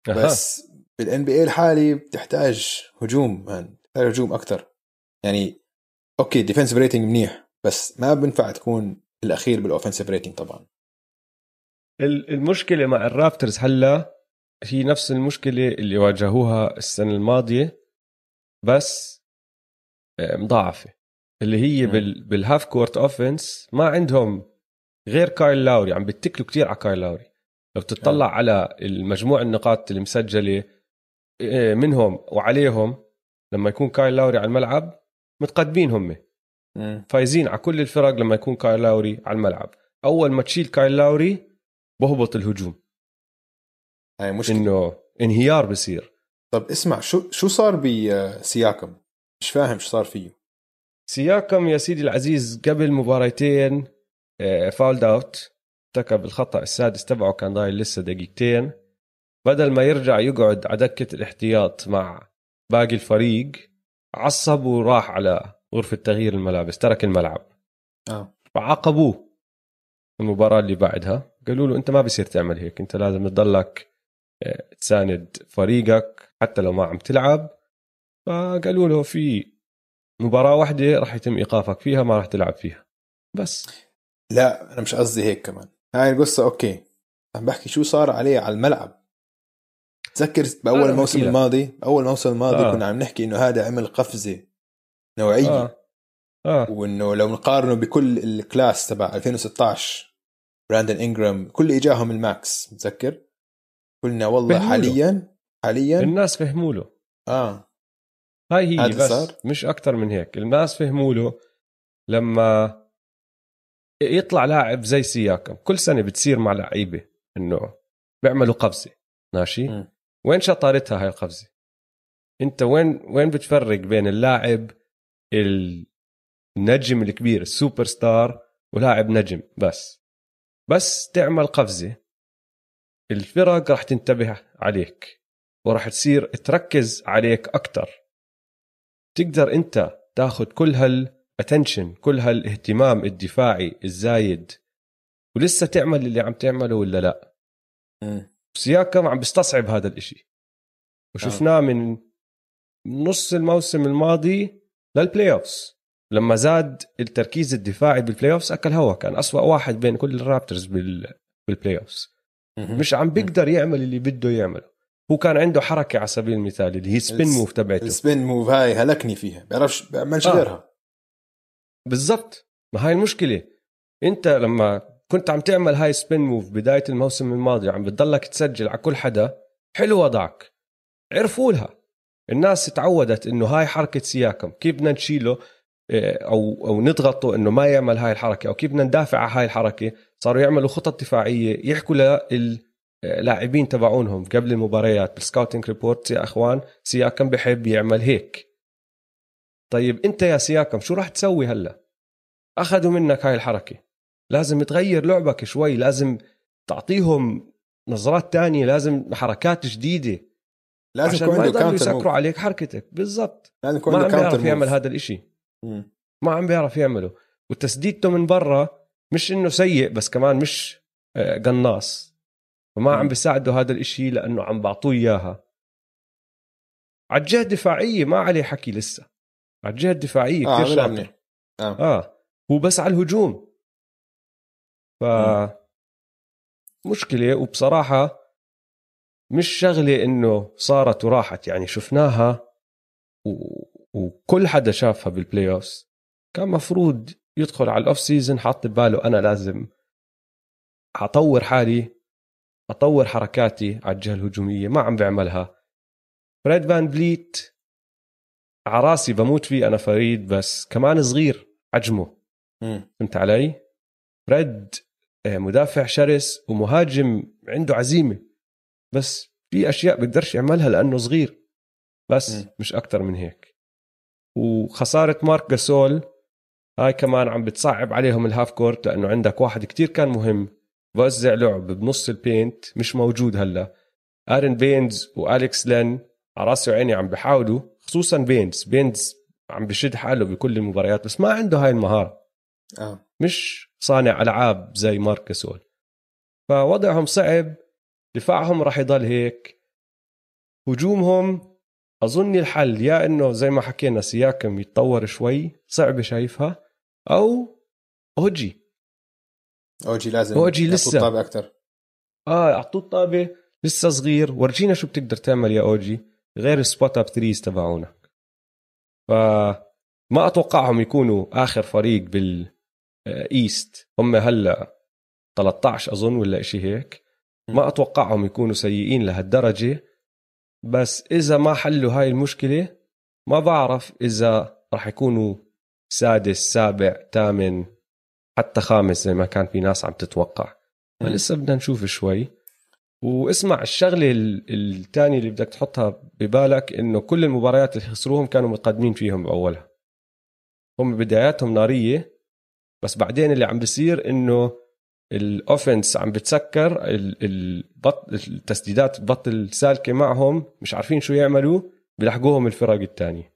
بس بال NBA الحالي بتحتاج هجوم man بتحتاج هجوم أكثر يعني okay defensive rating منيح. بس ما بنفع تكون الأخير بال offensive rating طبعا. المشكلة مع الرابترز هلأ هي نفس المشكلة اللي واجهوها السنة الماضية بس آه، مضاعفة اللي هي بال بال half court offense ما عندهم غير كايل لاوري عم بيتكلوا كتير على كايل لاوري. لو تطلع آه. على المجموع النقاط اللي مسجله آه، منهم وعليهم لما يكون كايل لاوري على الملعب متقدمين هم. فايزين على كل الفرق لما يكون كايل لاوري على الملعب. أول ما تشيل كايل لاوري بهبط الهجوم. هاي مشكلة. إنه انهيار بصير. طب اسمع شو شو صار بسياكم مش فاهم شو صار فيه. سياكم يا سيدي العزيز قبل مباراتين فاولد اوت ارتكب الخطا السادس تبعه كان ضايل لسه دقيقتين. بدل ما يرجع يقعد على دكة الاحتياط مع باقي الفريق عصب وراح على غرفه تغيير الملابس ترك الملعب. آه. فعاقبوه المباراة اللي بعدها. قالوا له أنت ما بصير تعمل هيك أنت لازم تضلك آه، تساند فريقك حتى لو ما عم تلعب. فقالوا له في مباراة واحدة راح يتم إيقافك فيها ما راح تلعب فيها. بس. لا أنا مش قصدي هيك كمان. هاي القصة okay. عم بحكي شو صار عليه على الملعب. تذكر بأول الموسم الماضي اول موسم الماضي آه. كنا عم نحكي إنه هذا عمل قفزة. نوعية. آه. آه. وإنه لو نقارنه بكل ال class تبع 2016 براندن انجرام كل اجاهم ال max متذكر؟ قلنا والله حاليا حاليا. الناس فهموا له. آه. هاي هي بس صار. مش أكثر من هيك. الناس فهموا له لما يطلع لاعب زي سياكم. كل سنة بتصير مع لعيبة إنه بيعملوا قفزة. ماشي؟ م. وين شطارتها هاي القفزة؟ أنت وين وين بتفرق بين اللاعب النجم الكبير السوبر ستار ولاعب نجم بس. بس تعمل قفزة. الفرق راح تنتبه عليك وراح تصير تركز عليك أكثر تقدر أنت تاخذ كل هال attention كل هالاهتمام الدفاعي الزايد ولسه تعمل اللي عم تعمله ولا لا. سياكم عم بيستصعب هذا الإشي. وشفناه من نص الموسم الماضي لل playoffs لما زاد التركيز الدفاعي بال playoffs أكل هوا. كان أسوأ واحد بين كل الرابترز بال بال playoffs مش عم بيقدر يعمل اللي بده يعمله. هو كان عنده حركة على سبيل المثال اللي هي spin move تبعته. ال spin move هاي هلكني فيها. بيعرفش بيعملش آه. غيرها. بالضبط. ما هاي المشكلة. أنت لما كنت عم تعمل هاي spin move بداية الموسم الماضي عم بتضلك تسجل على كل حدا حلو وضعك. عرفوا لها. الناس تعودت إنه هاي حركة سياكم كيف بدنا نشيله آه، أو أو نضغطه إنه ما يعمل هاي الحركة أو كيف بدنا ندافع على هاي الحركة صاروا يعملوا خطط دفاعية يحكوا للاعبين تبعونهم قبل المباريات بال scouting report يا أخوان سياكم بحب يعمل هيك. طيب أنت يا سياكم شو راح تسوي هلأ؟ أخذوا منك هاي الحركة. لازم تغير لعبك شوي لازم تعطيهم نظرات تانية لازم حركات جديدة. لازم عشان يكون ما عنده يضلوا يسكروا عليك. حركتك. بالضبط. لازم يكون ما عنده عم كاونتر بيعرف يعمل. هذا الإشي. مم. ما عم بيعرف يعمله. وتسديدته من برا مش إنه سيء بس كمان مش آه، قناص. فما عم. بيساعده هذا الإشي لأنه عم بعطوه إياها. على الجهه الدفاعيه ما عليه حكي لسه. على الجهه الدفاعيه آه كثير شاطر. آه. آه. هو بس على الهجوم. ف مشكلة. وبصراحة مش شغلة إنه صارت وراحت يعني شفناها و... وكل حدا شافها بال playoff كان مفروض يدخل على ال off-season حاط بباله أنا لازم أطور حالي أطور حركاتي على الجهة الهجومية ما عم بيعملها فريد فان بليت عراسي بموت فيه أنا فريد بس كمان صغير حجمه. فهمت علي؟ فريد آه، مدافع شرس ومهاجم عنده عزيمة بس في أشياء بيقدرش يعملها لأنه صغير. بس مم. مش أكتر من هيك. وخسارة مارك جاسول هاي كمان عم بتصعب عليهم ال half court لأنه عندك واحد كتير كان مهم. بوزع لعب بنص ال paint مش موجود هلا. ارن بينز والكس لين على راسي وعيني عم بحاولوا خصوصا بينز. بينز عم بشد حاله بكل المباريات بس ما عنده هاي المهارة. آه. مش صانع ألعاب زي مارك جاسول فوضعهم صعب دفاعهم راح يضل هيك. هجومهم أظن الحل يا إنه زي ما حكينا سياكم يتطور شوي صعبه شايفها. أو أوجي. أوجي لازم يعطوه لسه. طابع أكثر آه اعطوه الطابة. لسه صغير. ورجينا شو بتقدر تعمل يا أوجي. غير ال spot up threes تبعونك. فما أتوقعهم يكونوا آخر فريق بال East هم هلأ 13 أظن ولا إشي هيك. ما أتوقعهم يكونوا سيئين لهالدرجة بس إذا ما حلوا هاي المشكلة ما بعرف إذا راح يكونوا سادس سابع ثامن حتى خامس زي ما كان في ناس عم تتوقع. فلسه بدنا نشوف شوي. واسمع الشغلة ال- الثانية اللي بدك تحطها ببالك إنه كل المباريات اللي خسروهم كانوا متقدمين فيهم بأولها. هم بداياتهم نارية بس بعدين اللي عم بيصير إنه الاوفنس عم بتسكر التسديدات بتبطل سالكة معهم مش عارفين شو يعملوا بيلحقوهم الفرق الثانية.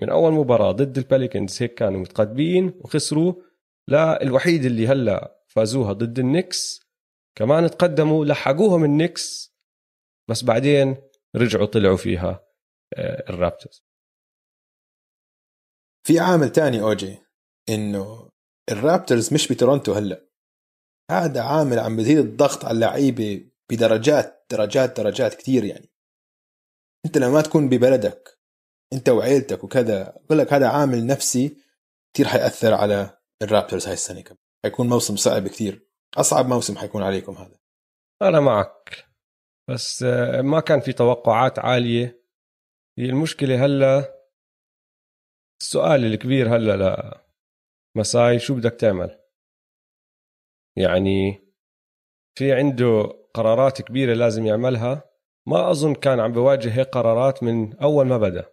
من أول مباراة ضد الباليكنز هيك كانوا متقدمين وخسروا لا الوحيد اللي هلأ فازوها ضد النكس كمان تقدموا لحقوهم النكس بس بعدين رجعوا طلعوا فيها آه، الرابترز. في عامل تاني أوجي إنه الرابترز مش بتورونتو هلأ. هذا عامل عم بزيد الضغط على اللعيبة بدرجات درجات درجات كتير يعني. انت لما ما تكون ببلدك انت وعيلتك وكذا بقول لك هذا عامل نفسي كتير حيأثر على الرابترز هاي السنة كمان. حيكون موسم صعب كتير. أصعب موسم حيكون عليكم هذا. أنا معك. بس آه، ما كان في توقعات عالية. هي المشكلة هلأ السؤال الكبير هلأ لمساي شو بدك تعمل؟ يعني في عنده قرارات كبيرة لازم يعملها. ما أظن كان عم بواجه هيك قرارات من أول ما بدأ.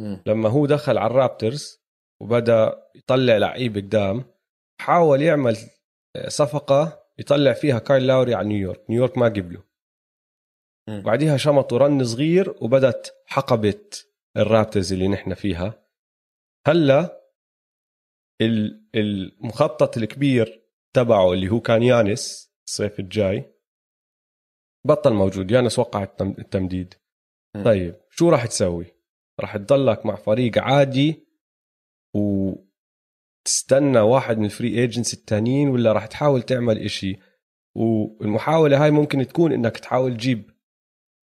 مم. لما هو دخل على الرابترز وبدأ يطلع لعيب قدام حاول يعمل صفقة يطلع فيها كايل لاوري على نيويورك. نيويورك ما قبله. مم. بعديها شمطوا run صغير وبدت حقبة الرابترز اللي نحن فيها. هلأ ال- المخطط الكبير تبعه اللي هو كان يانس الصيف الجاي. بطل موجود. يانس وقع التم- التمديد. مم. طيب شو راح تسوي؟ راح تضلك مع فريق عادي وتستنى واحد من ال free agents التانيين ولا راح تحاول تعمل إشي؟ والمحاولة هاي ممكن تكون إنك تحاول تجيب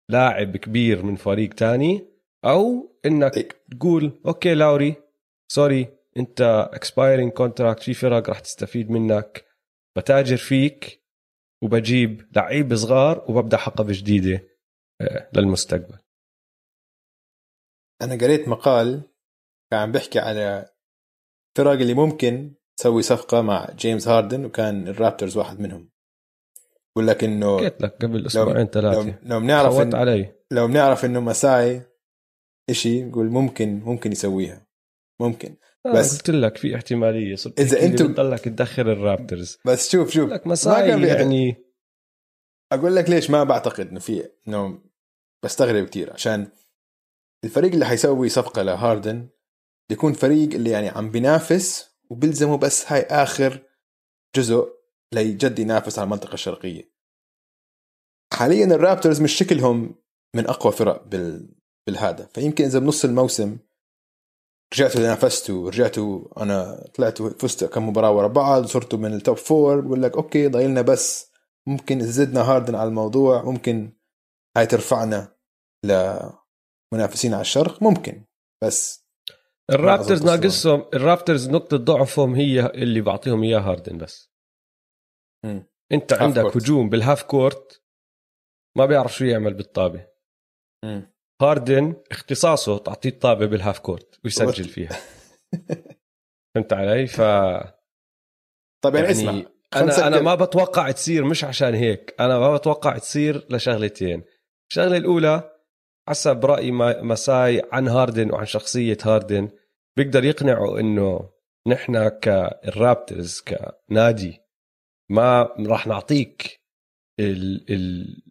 لاعب كبير من فريق تاني أو إنك إيه. تقول okay لاوري sorry أنت expiring contract في فرق راح تستفيد منك. بتاجر فيك وبجيب لعيب صغار وببدأ حقبه جديدة آه، للمستقبل. أنا قريت مقال كان عم بيحكي على الفرق اللي ممكن تسوي صفقة مع جيمس هاردن وكان الرابترز واحد منهم. بقول لك إنه قلت لك قبل أسبوعين ثلاثة. لو, بنعرف إن علي. لو بنعرف إنه مساي إشي نقول ممكن ممكن يسويها. ممكن. بس قلت لك في احتمالية صرت إذا انت بتضلك تدخل الرابترز. بس شوف شوف. لك مساي يعني. أقول لك ليش ما بعتقد إنه في إنه بستغرب كثير عشان الفريق اللي حيسوي صفقة لهاردن يكون فريق اللي يعني عم بينافس وبيلزمه بس هاي آخر جزء ليجد ينافس على المنطقة الشرقية. حاليا الرابترز مش شكلهم من أقوى فرق بال... بالهذا فيمكن إذا بنص الموسم رجعتوا نافستوا رجعتوا أنا طلعت فزت كم مباراة ورا بعض صرتوا من ال top four بقول لك okay ضايلنا بس ممكن زدنا هاردن على الموضوع ممكن هاي ترفعنا لمنافسين على الشرق ممكن بس الرابترز ناقصهم الرابترز نقطة ضعفهم هي اللي بعطيهم اياه هاردن بس م. أنت عندك court. هجوم بال half court ما بيعرف شو يعمل بالطابة م. هاردن اختصاصه تعطيه الطابة بال half court ويسجل فيها. فهمت علي؟ ف طيب يعني, يعني اسمع أنا أنا ما بتوقع تصير مش عشان هيك. أنا ما بتوقع تصير لشغلتين. الشغلة الأولى حسب رايي مساي عن هاردن وعن شخصية هاردن بيقدر يقنعه إنه نحن كالرابترز كنادي ما راح نعطيك ال ال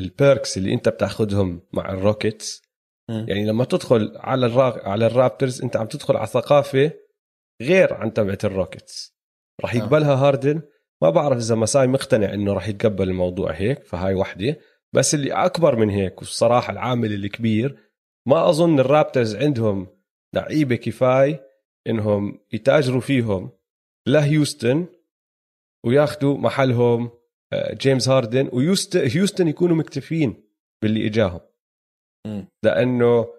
ال perks اللي انت بتاخذهم مع الروكيتس يعني لما تدخل على الرا... على الرابترز انت عم تدخل على ثقافة غير عن تبعت الروكيتس. راح. يقبلها هاردن. ما بعرف إذا مساي مقتنع إنه راح يتقبل الموضوع هيك فهاي وحدة. بس اللي أكبر من هيك والصراحة العامل الكبير ما أظن الرابترز عندهم لعيبة كفاية إنهم يتاجروا فيهم لهيوستن وياخذوا محلهم جيمس هاردن وهيوستن يكونوا مكتفين باللي إجاهم. لأنه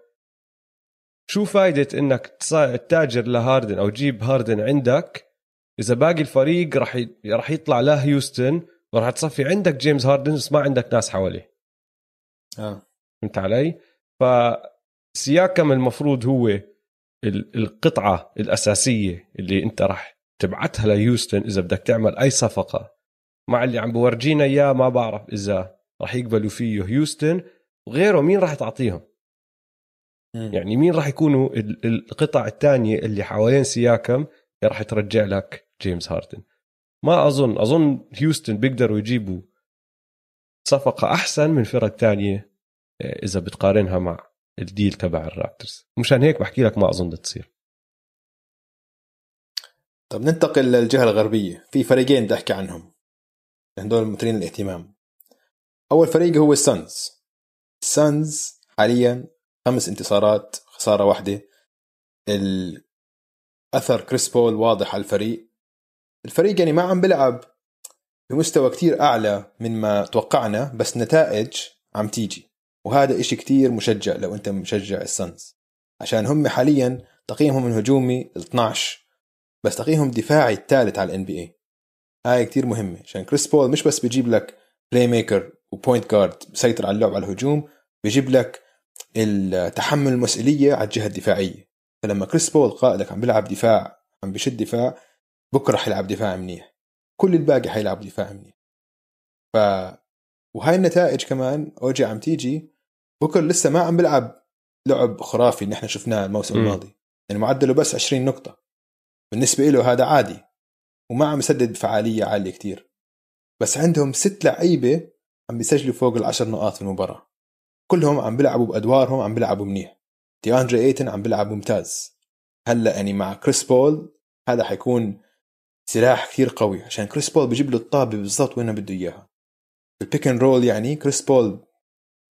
شو فايدة إنك تتاجر لهاردن أو تجيب هاردن عندك؟ إذا باقي الفريق راح. راح يطلع لهيوستن وراح تصفي عندك جيمس هاردن بس ما عندك ناس حواليه. آه. فهمت علي؟ فسياكم المفروض هو القطعة الأساسية اللي أنت راح تبعتها لهيوستن إذا بدك تعمل أي صفقة. مع اللي عم بورجينا إياه ما بعرف إذا راح يقبلوا فيه هيوستن. وغيره مين راح تعطيهم؟ يعني مين راح يكونوا القطع الثانية اللي حوالين سياكم راح ترجع لك جيمس هاردن؟ ما أظن. أظن هيوستن بيقدروا يجيبوا صفقة أحسن من فرق تانية آه، إذا بتقارنها مع ال deal تبع الرابترز. مشان هيك بحكي لك ما أظن تصير. طب ننتقل للجهة الغربية. في فريقين بدي أحكي عنهم. هدول مثيرين الاهتمام أول فريق هو السانز السانز حاليا خمس انتصارات خسارة واحدة. الأثر كريس بول واضح على الفريق. الفريق يعني ما عم بلعب بمستوى كتير أعلى من ما توقعنا بس نتائج عم تيجي. وهذا إشي كتير مشجع لو أنت مشجع السانز عشان هم حاليا تقييمهم الهجومي 12 بس تقييمهم دفاعي الثالث على ال NBA هاي كتير مهمة عشان كريس بول مش بس بيجيب لك playmaker و point guard بسيطر على اللعب على الهجوم بيجيب لك التحمل المسؤولية على الجهة الدفاعية. فلما كريس بول قائدك عم بيلعب دفاع عم بشد دفاع بوكر حيلعب دفاع منيح. كل الباقي حيلعب دفاع منيح. ف وهاي النتائج كمان اوجي عم تيجي بوكر لسه ما عم بيلعب لعب خرافي اللي إحنا شفناه الموسم. الماضي. يعني معدله بس 20 نقطة. بالنسبة له هذا عادي. وما عم يسدد بفعالية عالية كتير. بس عندهم ست لعيبة عم بيسجلوا فوق العشر نقاط في المباراة. كلهم عم بيلعبوا بأدوارهم عم بيلعبوا منيح. دي أندري أيتن عم بيلعب ممتاز. هلا يعني مع كريس بول هذا حيكون سلاح كثير قوي عشان كريس بول بيجيب له الطابة بالضبط وين بده إياها. ال pick and roll يعني كريس بول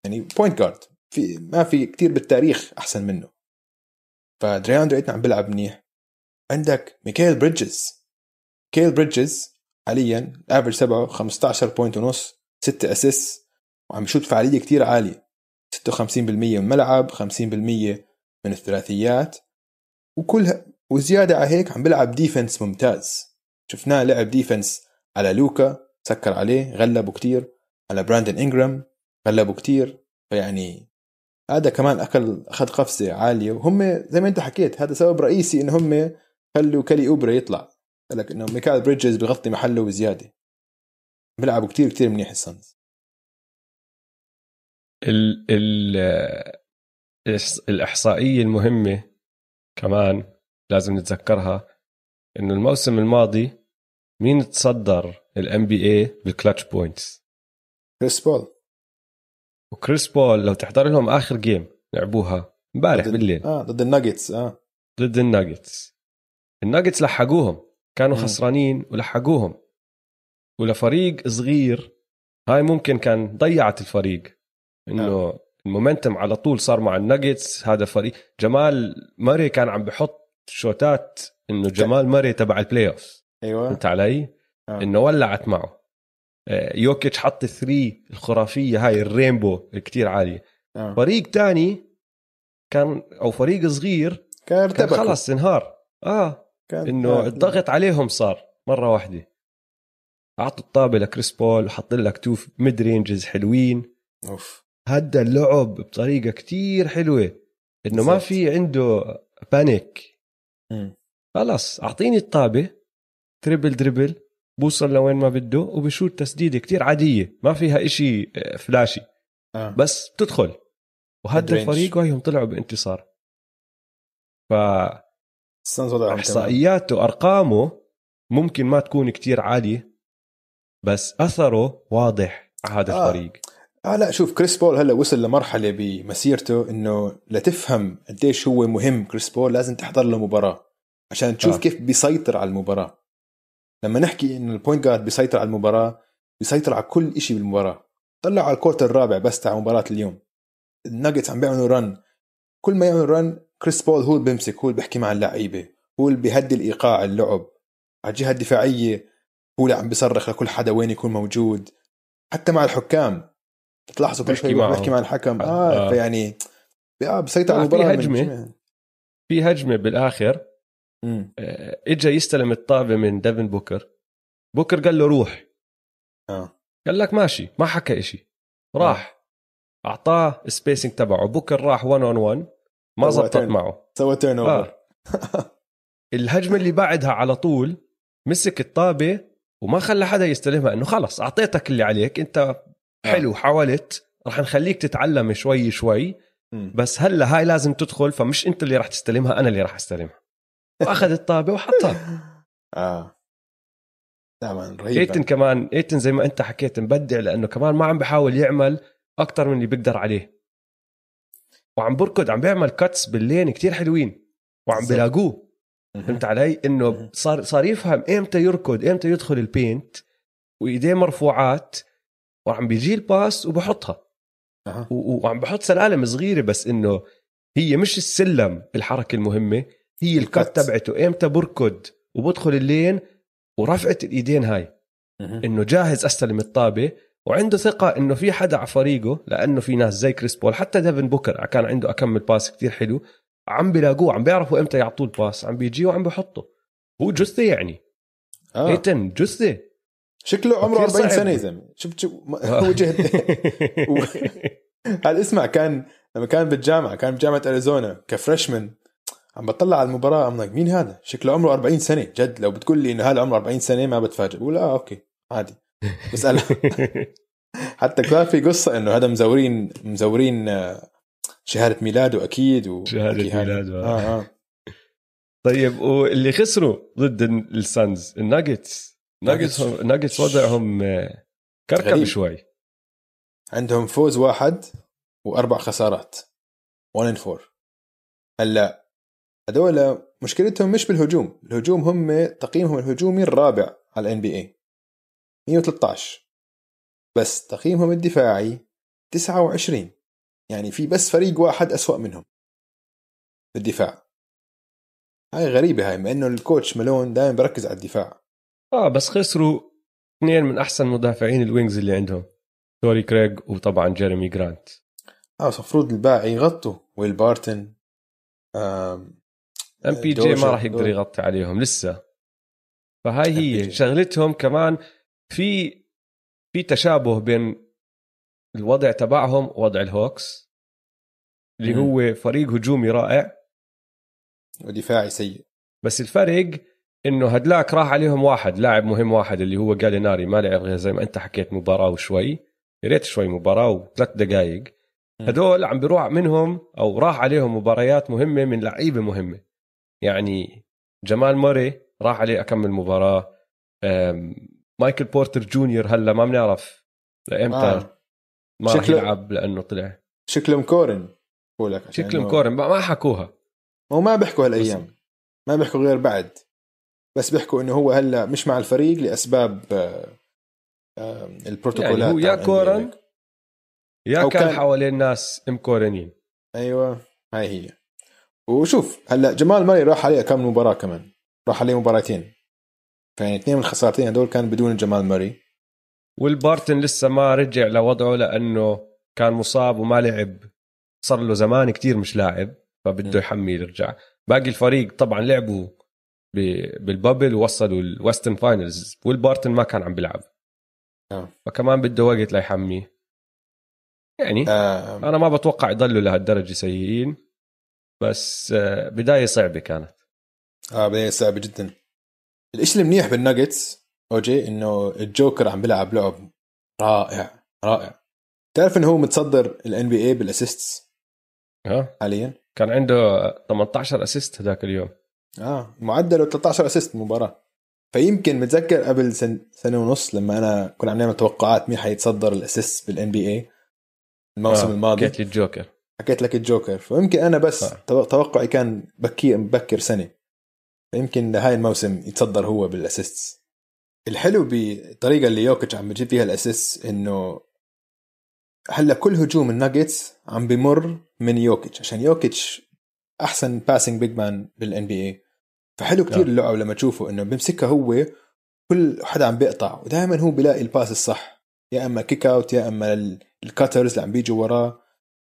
يعني point guard في ما في كثير بالتاريخ أحسن منه. فدي أندري أيتن عم بيلعب منيح. عندك ميكال بريدجز. ميكال بريدجز حاليا average تبعه 15 point ونص 6 اسيس وعم يشوت فعالية كثير عالية. 56% من الملعب 50% من الثلاثيات. وكلها وزيادة على هيك عم بيلعب defense ممتاز. شفناه لعب defense على لوكا سكر عليه غلبوا كتير. على براندن انجرام غلبوا كتير. فيعني هذا كمان أكل أخذ قفزة عالية. وهم زي ما أنت حكيت هذا سبب رئيسي إن هم خلوا كيلي اوبري يطلع. لك إنه ميكال بريدجز بغطي محله بزيادة. بيلعبوا كتير كتير منيح ال Suns. ال ال الإحصائية المهمة كمان لازم نتذكرها إنه الموسم الماضي مين تصدر ال NBA بال clutch points كريس بول. وكريس بول لو تحضر لهم آخر game لعبوها امبارح بالليل. آه ضد الناجتس آه. ضد ال Nuggets. ال Nuggets لحقوهم. كانوا. خسرانين ولحقوهم ولفريق صغير هاي ممكن كان ضيعت الفريق إنه آه. ال momentum على طول صار مع الناجتس هذا فريق جمال ماري كان عم بحط شوتات إنه جمال ماري تبع ال playoff أيوه فهمت علي؟ آه. إنه ولعت معه آه، يوكيتش حط ال three الخرافية هاي ال rainbow كتير عالية آه. فريق تاني كان أو فريق صغير كان, كان خلص انهار آه إنه الضغط عليهم صار مرة واحدة. أعطوا الطابة لكريس بول وحط لك two mid ranges حلوين. أوف. هدى اللعب بطريقة كتير حلوة. إنه ما في عنده panic خلص أعطيني الطابة. dribble dribble بوصل لوين ما بده وبشوت تسديدة كتير عادية. ما فيها إشي آه، flashy آه. بس بتدخل. وهدى الفريق وهيهم طلعوا بانتصار. ف إحصائياته وارقامه ممكن ما تكون كتير عالية بس أثره واضح على هذا آه. الفريق. آه لا شوف كريس بول هلا وصل لمرحلة بمسيرته إنه لتفهم قديش هو مهم. كريس بول لازم تحضر له مباراة عشان تشوف آه. كيف بيسيطر على المباراة. لما نحكي إنه ال point guard بيسيطر على المباراة بيسيطر على كل شيء بالمباراة. طلع على ال quarter الرابع بس تاع مباراة اليوم. الناجتس عم بيعملوا run كل ما يعملوا run كريس بول هو اللي بيمسك هو اللي بيحكي مع اللعيبة هو اللي بيهدي الإيقاع اللعب. على الجهة الدفاعية هو اللي عم بيصرخ لكل حدا وين يكون موجود. حتى مع الحكام. بتلاحظوا كل شوي بحكي مع الحكم. آه, آه. فيعني آه بسيطر على المباراة في هجمة. في هجمة بالآخر. آه اجى يستلم الطابة من ديفن بوكر. بوكر قال له روح. آه. قال لك ماشي ما حكى إشي. راح. آه. أعطاه spacing تبعه. بوكر راح 1 on 1 ما زبطت معه. سوى turnover آه. الهجمة اللي بعدها على طول مسك الطابة وما خلى حدا يستلمها إنه خلص أعطيتك اللي عليك أنت آه. حلو حاولت راح نخليك تتعلم شوي شوي. بس هلأ هاي لازم تدخل فمش أنت اللي راح تستلمها أنا اللي راح استلمها. وأخذ الطابة وحطها. آه. طبعا رهيب إيتن كمان إيتن زي ما أنت حكيت مبدع لأنه كمان ما عم بحاول يعمل أكثر من اللي بيقدر عليه. وعم بركض عم بيعمل cuts بال lane كتير حلوين وعم بلاقوه فهمت علي؟ إنه صار صار يفهم إمتى يركض إمتى يدخل ال paint وإيديه مرفوعات وعم بيجي ال pass وبحطها. أه. وعم بحط سلالم صغيرة بس إنه هي مش السلم الحركة المهمة هي ال cut تبعته. إمتى بركض وبدخل ال lane ورفعت الإيدين هاي. إنه جاهز أستلم الطابة وعنده ثقة إنه في حدا على فريقه لأنه في ناس زي كريس بول حتى ديفن بوكر كان عنده اكم pass كتير حلو عم بيلاقوه عم بيعرفوا إمتى يعطوه ال pass عم بيجي وعم بيحطه. هو جثة يعني. آه. ايتن جثة. شكله عمره 40 سنة يا زلمه شفت شو وجه هل اسمع كان لما كان بالجامعة كان بجامعة أريزونا ك freshman عم بطلع على المباراة ام مين هذا؟ شكله عمره 40 سنة جد. لو بتقول لي إنه هذا عمره 40 سنة ما بتفاجئ. بقول آه okay عادي. بسأل حتى كان في قصة إنه هذا مزورين مزورين آه، شهادة ميلاده أكيد و شهادة ميلاده. آه. آه. طيب واللي خسروا ضد ال Suns ال Nuggets. Nuggets. Nuggets وضعهم آه، كركب غريب. شوي. عندهم فوز واحد وأربع خسارات. 1 and 4 هلا هذول مشكلتهم مش بالهجوم. الهجوم هم تقييمهم الهجومي الرابع على ال NBA 113 بس تقييمهم الدفاعي 29 يعني في بس فريق واحد أسوأ منهم. بالدفاع هاي غريبة هاي مع إنه ال coach مالون دائما بركز على الدفاع. آه بس خسروا اثنين من أحسن مدافعين ال wings اللي عندهم. توري كريغ وطبعا جيريمي جرانت. آه المفروض الباقي يغطوا. ويل بارتن آم PJ ما راح يقدر يغطي عليهم لسه. فهاي هي شغلتهم كمان في في تشابه بين الوضع تبعهم ووضع الهوكس اللي. هو فريق هجومي رائع. ودفاعي سيء. بس الفرق إنه هدلاك راح عليهم واحد لاعب مهم واحد اللي هو جاليناري ما لعب غير زي ما أنت حكيت مباراة وشوي. يا ريت شوي مباراة وثلاث دقائق. هدول عم بيروح منهم أو راح عليهم مباريات مهمة من لعيبة مهمة. يعني جمال موري راح عليه أكمل مباراة. مايكل بورتر جونيور هلا ما بنعرف لإمتى آه. ما راح يلعب لأنه طلع. شكله مكورن لك شكله مكورن ما حكوها. هو ما بيحكوا هالأيام. ما بيحكوا غير بعد. بس بيحكوا إنه هو هلا مش مع الفريق لأسباب آه، البروتوكولات يعني هو يا تبع كورن. يا كان, كان- حوالين ناس مكورنين. أيوه هاي هي. وشوف هلا جمال ماري راح عليه كم مباراة كمان. راح عليه مباراتين. فيعني اثنين من الخسارتين هدول كان بدون جمال ماري وويل بارتن لسه ما رجع لوضعه لأنه كان مصاب وما لعب. صار له زمان كتير مش لاعب فبده. يحمي يرجع. باقي الفريق طبعا لعبوا بال bubble ووصلوا ال Western finals وويل بارتن ما كان عم بيلعب. آه. فكمان بده وقت ليحميه. يعني آه. أنا ما بتوقع يضلوا لهالدرجة سيئين. بس آه، بداية صعبة كانت. آه بداية صعبة جدا. الإشي المنيح بالناجتس أوجي إنه الجوكر عم بيلعب لعب رائع رائع. تعرف إنه هو متصدر ال NBA بال assists ها؟ حاليا. كان عنده 18 assist هذاك اليوم. آه معدله 13 assist مباراة. فيمكن متذكر قبل سن سنة ونص لما أنا كنا عم نعمل توقعات مين حيتصدر ال assist بال NBA الموسم آه، الماضي. حكيت لي الجوكر حكيت لك الجوكر. فيمكن أنا بس آه. تو- توقعي كان بكي مبكر سنة. فيمكن هاي الموسم يتصدر هو بال assists. الحلو بالطريقة اللي يوكيتش عم بجيب فيها ال assist إنه هلا كل هجوم الناجتس عم بمر من يوكيتش عشان يوكيتش أحسن passing big man بال NBA فحلو كتير آه. اللعب لما تشوفه إنه بيمسكها هو كل حدا عم بيقطع ودائما هو بيلاقي ال pass الصح. يا إما kick out يا إما ال- ال cutters اللي عم بيجوا وراه.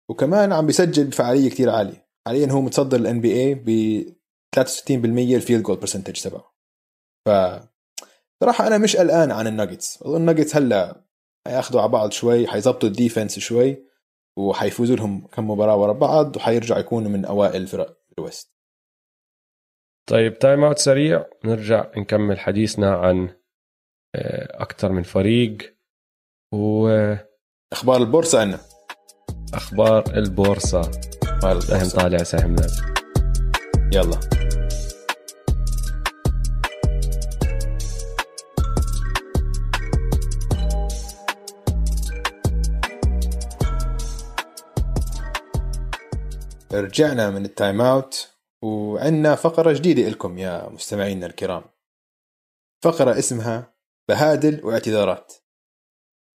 وكمان عم بيسجل بفعالية كتير عالية. حاليا هو متصدر ال NBA ب 63% ال field goal percentage تبعه. ف صراحة أنا مش قلقان عن الناجتس اظن الناجتس هلأ حياخذوا على بعض شوي حيظبطوا ال defense شوي وحيفوزوا لهم كم مباراة ورا بعض وحيرجعوا يكونوا من أوائل فرق ال West طيب time out سريع. نرجع نكمل حديثنا عن أكثر من فريق. واخبار أخبار البورصة عنا البورصة. أخبار سهم البورصه طالع سهم نازل يلا. رجعنا من ال time out وعندنا فقرة جديدة لكم يا مستمعينا الكرام. فقرة اسمها بهادل واعتذارات.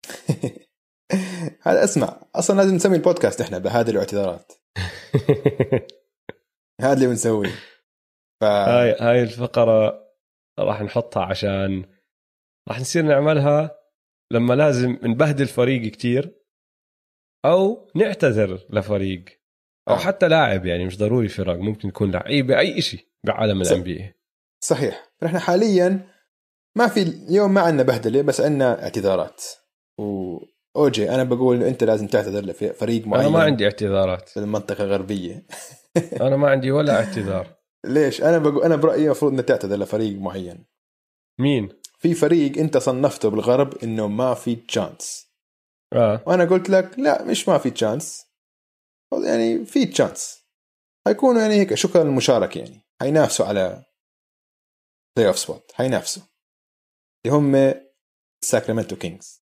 هذا اسمع أصلا لازم نسمي البودكاست إحنا بهادل واعتذارات. هذا اللي بنسويه. ف... هاي هاي الفقرة راح نحطها عشان راح نصير نعملها لما لازم نبهدل فريق كتير أو نعتذر لفريق. أو آه. حتى لاعب يعني مش ضروري فرق ممكن يكون لعيبه اي شيء بعالم. الان بي صحيح. نحن حاليا ما في اليوم ما عندنا بهدلة بس عندنا اعتذارات. و اوجي أنا بقول انه إنت لازم تعتذر لفريق معين أنا ما عندي اعتذارات. في المنطقة الغربية. أنا ما عندي ولا اعتذار. ليش؟ أنا بقول أنا برأيي المفروض إنك تعتذر لفريق معين. مين؟ في فريق أنت صنفته بالغرب إنه ما في chance آه. وأنا قلت لك لا مش ما في chance يعني في chance حيكونوا يعني هيك. شكرا للمشاركة يعني. حينافسوا على playoff spot حينافسوا. اللي هم ساكرامنتو كينجز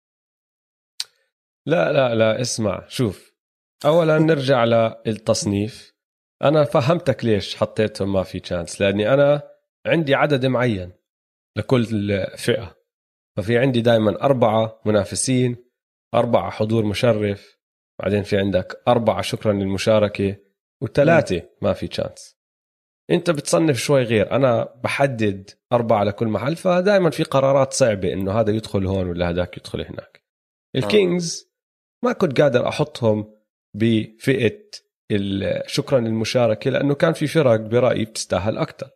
لا لا لا اسمع شوف. اولا نرجع للتصنيف. أنا فهمتك ليش حطيتهم ما في chance لأني أنا عندي عدد معين لكل فئه ففي عندي دائما أربعة منافسين أربعة حضور مشرف بعدين في عندك أربعة شكرا للمشاركة وثلاثة ما في chance أنت بتصنف شوي غير. أنا بحدد أربعة لكل محل فدائما في قرارات صعبة إنه هذا يدخل هون ولا هذاك يدخل هناك. الكينجز ما كنت قادر أحطهم بفئة ال- شكرا للمشاركة لأنه كان في فرق برأيي بتستاهل أكثر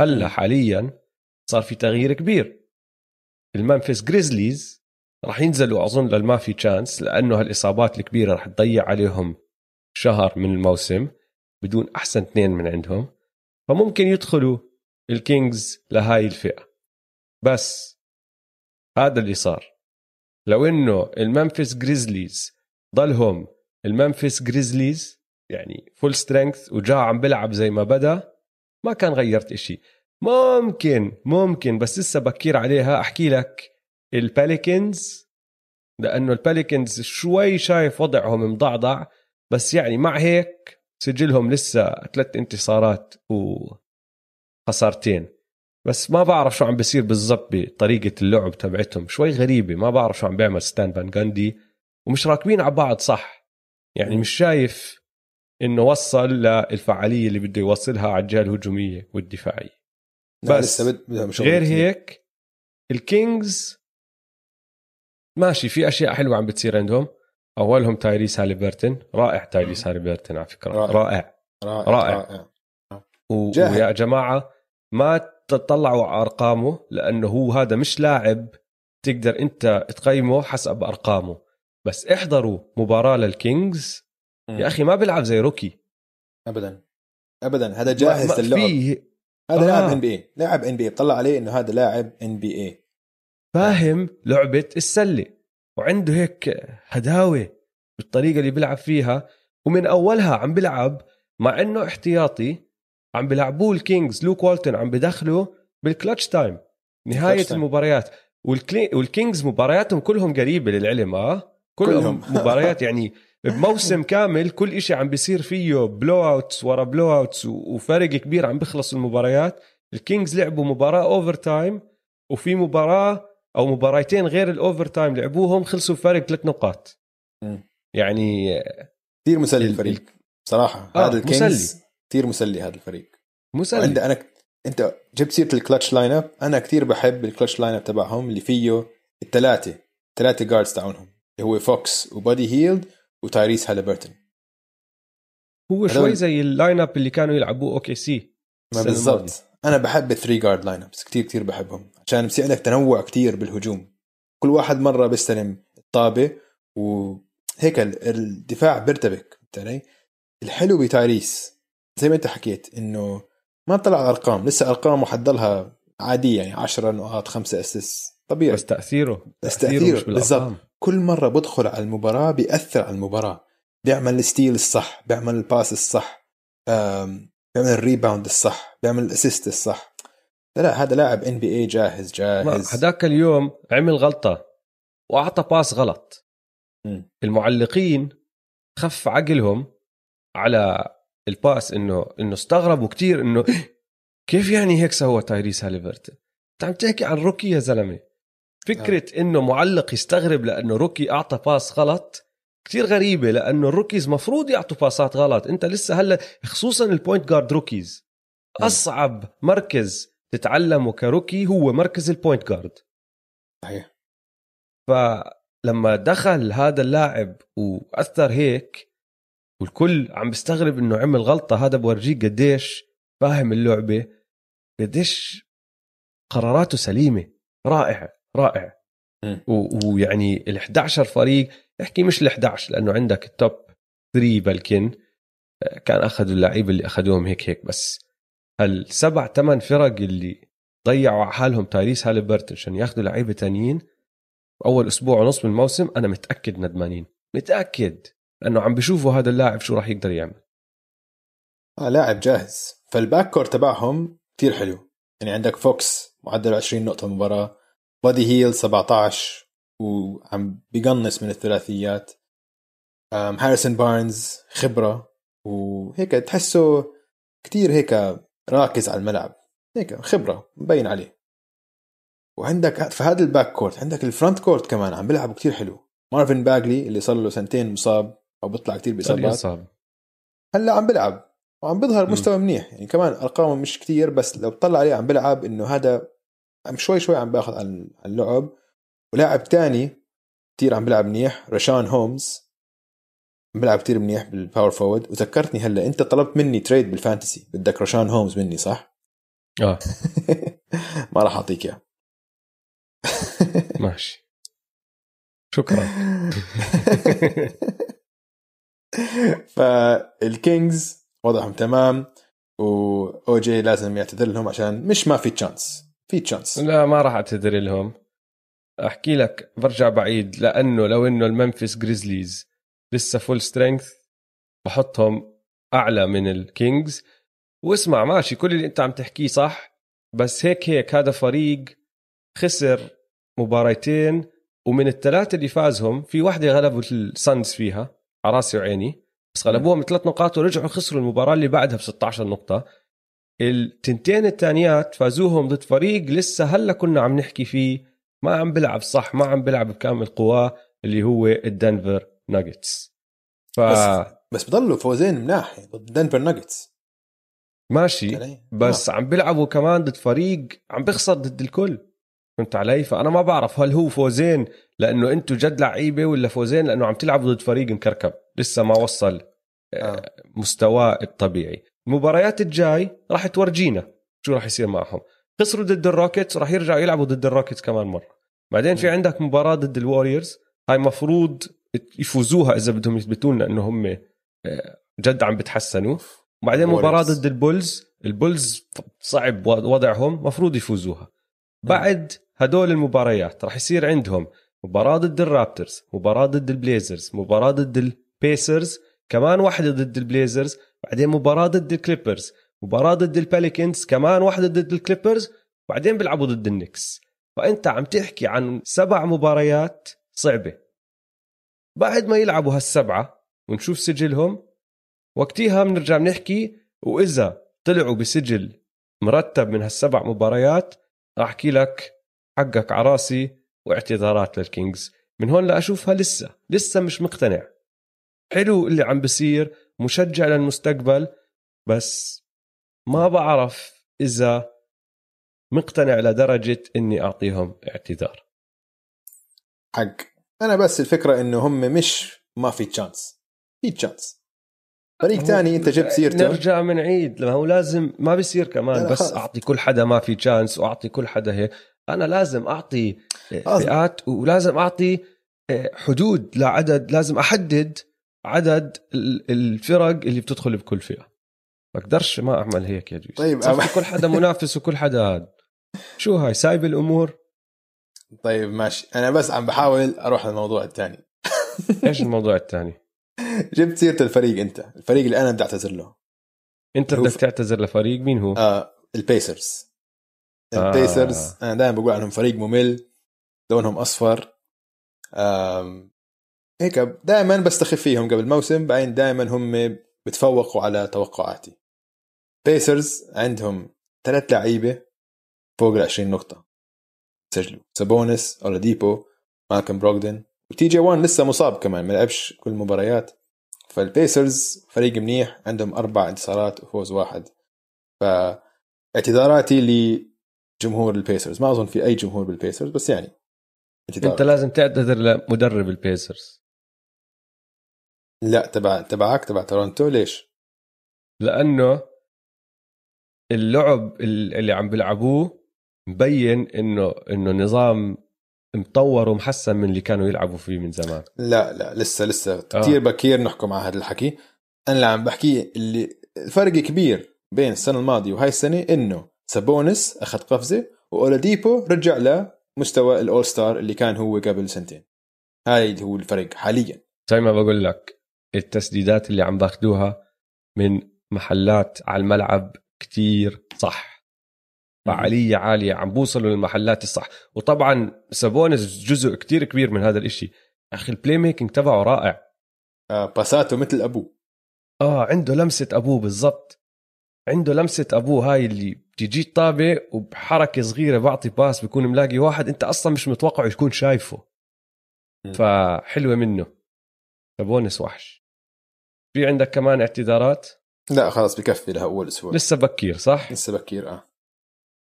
هلأ. حاليا صار في تغيير كبير. الممفس جريزليز راح ينزلوا أظن للما في chance لأنه هالإصابات الكبيرة راح تضيع عليهم شهر من الموسم بدون أحسن اثنين من عندهم. فممكن يدخلوا ال Kings لهاي الفئة. بس هذا اللي صار. لو إنه ال Memphis Grizzlies ضلهم ال Memphis Grizzlies يعني full strength وجا عم بلعب زي ما بدأ ما كان غيرت إشي. ممكن ممكن بس لسه بكير عليها. أحكي لك ال Pelicans لأنه الباليكنز شوي شايف وضعهم مضعضع بس يعني مع هيك سجلهم لسه ثلاث انتصارات وخسارتين. بس ما بعرف شو عم بيصير بالضبط بطريقة اللعب تبعتهم. شوي غريبة ما بعرف شو عم بيعمل ستان فان جاندي ومش راكبين على بعض صح. يعني مش شايف إنه وصل للفعالية اللي بده يوصلها على الجهة الهجومية والدفاعية. بس غير هيك ال Kings ماشي في أشياء حلوة عم بتصير عندهم. أولهم Tyrese Haliburton رائع Tyrese Haliburton على فكرة. رائع. رائع, رائع. رائع. رائع. و... ويا جماعة ما تطلعوا على أرقامه لأنه هو هذا مش لاعب تقدر أنت تقيمه حسب أرقامه. بس احضروا مباراة لل Kings. يا أخي ما بيلعب زي rookie. ابدا. ابدا. هذا جاهز للعب فيه هذا آه. لاعب NBA لاعب NBA طلع عليه إنه هذا لاعب ان بي اي فاهم لعبة السلة. وعنده هيك هداوة بالطريقة اللي بيلعب فيها ومن أولها عم بيلعب مع إنه احتياطي عم بيلعبوه ال Kings Luke Walton عم بدخله بال clutch time. نهاية المباريات. وال Kings مبارياتهم كلهم قريبة للعلم آه؟ كلهم, كلهم. مباريات يعني بموسم كامل كل إشي عم بيصير فيه blowouts ورا blowouts وفرق كبير عم بيخلص المباريات. ال Kings لعبوا مباراة overtime وفي مباراة أو مباراتين غير ال overtime لعبوهم خلصوا فرق ثلاث نقاط. يعني كثير مسلي الفريق صراحة آه هذا ال Kings كثير مسلي هذا الفريق. مسلي. عندي أنا أنت جبت سيرة ال clutch lineup أنا كثير بحب ال clutch lineup تبعهم اللي فيه الثلاثة. ثلاثة guards تاعونهم. اللي هو Fox و Buddy Hield و Tyrese Haliburton هو شوي زي ال lineup اللي كانوا يلعبوه OKC بالضبط. أنا بحب ال three guard lineups كثير كثير بحبهم. عشان بصير عندك تنوع كثير بالهجوم. كل واحد مرة بيستلم الطابة وهيك الدفاع بيرتبك علي؟ الحلو بتايريس زي ما انت حكيت إنه ما طلع أرقام لسه ارقامه حتضلها عادية يعني 10 نقاط 5 اسيس طبيعي. بس تأثيره بس تأثيره بالضبط. كل مرة بدخل على المباراة بيأثر على المباراة. بيعمل ال steal الصح بيعمل ال pass الصح بيعمل ال rebound الصح بيعمل ال assist الصح. لا هذا لاعب NBA جاهز جاهز. هذاك اليوم عمل غلطة وأعطى pass غلط. م. المعلقين خف عقلهم على ال pass إنه إنه استغربوا كتير إنه كيف يعني هيك سوى Tyrese Haliburton أنت عم تحكي عن rookie يا زلمة. فكرة آه. إنه معلق يستغرب لأنه rookie أعطى pass غلط كتير غريبة لأنه ال rookies مفروض يعطوا باسات غلط. أنت لسه هلأ خصوصا ال point guard rookies أصعب مركز تتعلمه ك rookie هو مركز ال point guard صحيح. فلما دخل هذا اللاعب وأثر هيك والكل عم بيستغرب إنه عمل غلطة هذا بورجيك قديش فاهم اللعبة قديش قراراته سليمة. رائعه رائع. ويعني ال 11 فريق احكي مش ال 11 لأنه عندك التوب 3 بلكن آه، كان أخذوا اللعيبة اللي أخذوهم هيك هيك بس. هالسبع ثمان فرق اللي ضيعوا على حالهم تايريس هالبرتون عشان ياخذوا لعيبة تانيين. أول أسبوع ونص من الموسم أنا متأكد ندمانين. متأكد لأنه عم بيشوفوا هذا اللاعب شو راح يقدر يعمل. آه لاعب جاهز. فال backcourt تبعهم كثير حلو. يعني عندك Fox معدل 20 نقطة مباراة. Buddy Hield 17 وعم بقنص من الثلاثيات. Harrison Barnes خبرة. وهيك تحسه كتير هيك راكز على الملعب. هيك خبرة مبين عليه. وعندك في هذا ال backcourt عندك ال frontcourt كمان عم بيلعبوا كتير حلو. Marvin Bagley اللي صار له سنتين مصاب أو بيطلع كتير بإصابات. هلأ عم بيلعب. وعم بيظهر مستوى منيح. يعني كمان أرقامه مش كتير بس لو بتطلع عليه عم بيلعب إنه هذا عم شوي شوي عم باخذ على اللعب. ولاعب تاني كثير عم بيلعب منيح Richaun Holmes عم بيلعب كثير منيح بال power forward وذكرتني هلا انت طلبت مني trade بال fantasy بدك Richaun Holmes مني صح؟ آه. ما راح أعطيك إياه. ماشي. شكرا. فال Kings وضعهم تمام واو جي لازم يعتذر لهم عشان مش ما في chance في chance لا ما راح أعتذر لهم. أحكي لك برجع بعيد لأنه لو إنه ال Memphis Grizzlies لسه full strength بحطهم أعلى من ال Kings واسمع ماشي كل اللي أنت عم تحكيه صح. بس هيك هيك هذا فريق خسر مباريتين. ومن الثلاثة اللي فازهم في واحدة غلبوا السانز فيها. على راسي وعيني. بس غلبوهم ثلاث نقاط ورجعوا خسروا المباراة اللي بعدها ب 16 نقطة. التنتين الثانيات فازوهم ضد فريق لسه هلا كنا عم نحكي فيه. ما عم بلعب صح ما عم بلعب بكامل قواه اللي هو الدنفر. ناجتس ف بس, بس بضلوا فوزين مناح ضد دنفر ناجتس. ماشي بس آه. عم بيلعبوا كمان ضد فريق عم بيخسر ضد الكل. فهمت علي؟ فأنا ما بعرف هل هو فوزين لأنه أنتم جد لعيبة ولا فوزين لأنه عم تلعبوا ضد فريق مكركب. لسه ما وصل آه. آه. مستواه الطبيعي. المباريات الجاي راح تورجينا شو راح يصير معهم. خسروا ضد ال Rockets راح يرجعوا يلعبوا ضد ال Rockets كمان مرة. بعدين في عندك مباراة ضد ال Warriors هاي مفروض يفوزوها إذا بدهم يثبتوا لنا انه هم آه، جد عم بتحسنوا. وبعدين مباراة ضد ال Bulls ال Bulls صعب وضعهم مفروض يفوزوها. بعد هدول المباريات راح يصير عندهم مباراة ضد ال Raptors مباراة ضد ال Blazers مباراة ضد ال Pacers كمان واحدة ضد ال Blazers بعدين مباراة ضد ال Clippers مباراة ضد ال Pelicans كمان واحدة ضد ال Clippers بعدين بيلعبوا ضد ال Knicks فأنت عم تحكي عن سبع مباريات صعبة. بعد ما يلعبوا هالسبعة ونشوف سجلهم وقتها بنرجع بنحكي وإذا طلعوا بسجل مرتب من هالسبع مباريات راح أحكي لك حقك على راسي واعتذارات للكينجز. من هون لاشوفها لسه لسه مش مقتنع. حلو اللي عم بصير مشجع للمستقبل بس ما بعرف إذا مقتنع لدرجة إني أعطيهم اعتذار. حق. أنا بس الفكرة إنه هم مش ما في chance في chance فريق ثاني أنت جبت سيرته. نرجع من عيد. لما هو لازم ما بيصير كمان بس خلص. أعطي كل حدا ما في chance وأعطي كل حدا هيك. أنا لازم أعطي فئات ولازم أعطي آه، حدود لعدد. لازم أحدد عدد الفرق اللي بتدخل بكل فئة. بقدرش ما أعمل هيك يا جويس. طيب كل حدا منافس وكل حدا هاد. شو هاي؟ سايب الأمور. طيب ماشي. أنا بس عم بحاول أروح للموضوع الثاني. إيش الموضوع الثاني؟ جبت سيرة الفريق أنت؟ الفريق اللي أنا بدي أعتذر له. أنت بدك تعتذر لفريق مين هو؟ آه البيسرز. البيسرز آه. أنا دائما بقول عنهم فريق ممل لونهم أصفر. آم هيك دائما بستخف فيهم قبل الموسم بعدين دائما هم بتفوقوا على توقعاتي. بيسرز عندهم ثلاث لعيبة فوق ال 20 نقطة. سجلوا. سابونس أولاديبو مالكم بروغدن وتي جي 1 لسه مصاب كمان ما لعبش كل المباريات. فالبيسرز فريق منيح عندهم أربع انتصارات وفوز واحد. فاعتذاراتي لجمهور البيسرز. ما أظن في أي جمهور بالبيسرز بس يعني اعتذار. أنت لازم تعتذر لمدرب البيسرز. لا تبع تبعك تبع تورونتو ليش؟ لأنه اللعب اللي عم بيلعبوه مبين إنه إنه نظام مطور ومحسن من اللي كانوا يلعبوا فيه من زمان. لا لا لسه لسه. آه. كثير بكير نحكم على هذا الحكي. أنا اللي عم بحكيه اللي الفرق كبير بين السنة الماضية وهاي السنة إنه سابونس أخذ قفزة وأولاديبو رجع لمستوى الأول ستار اللي كان هو قبل سنتين. هاي هو الفرق حاليا. زي ما بقول لك التسديدات اللي عم باخذوها من محلات على الملعب كتير صح. فعالية عالية عم بوصلوا للمحلات الصح. وطبعا سابونس جزء كتير كبير من هذا الإشي. أخي ال playmaking تبعه رائع. آه باساته مثل أبوه. آه عنده لمسة أبوه بالضبط. عنده لمسة أبوه هاي اللي بتجي طابة وبحركة صغيرة بعطي باس بيكون ملاقي واحد أنت أصلا مش متوقع يكون شايفه. فحلوة منه. سابونس وحش. في عندك كمان اعتذارات؟ لا خلاص بكفي لها أول أسبوع. لسه بكير صح؟ لسه بكير آه.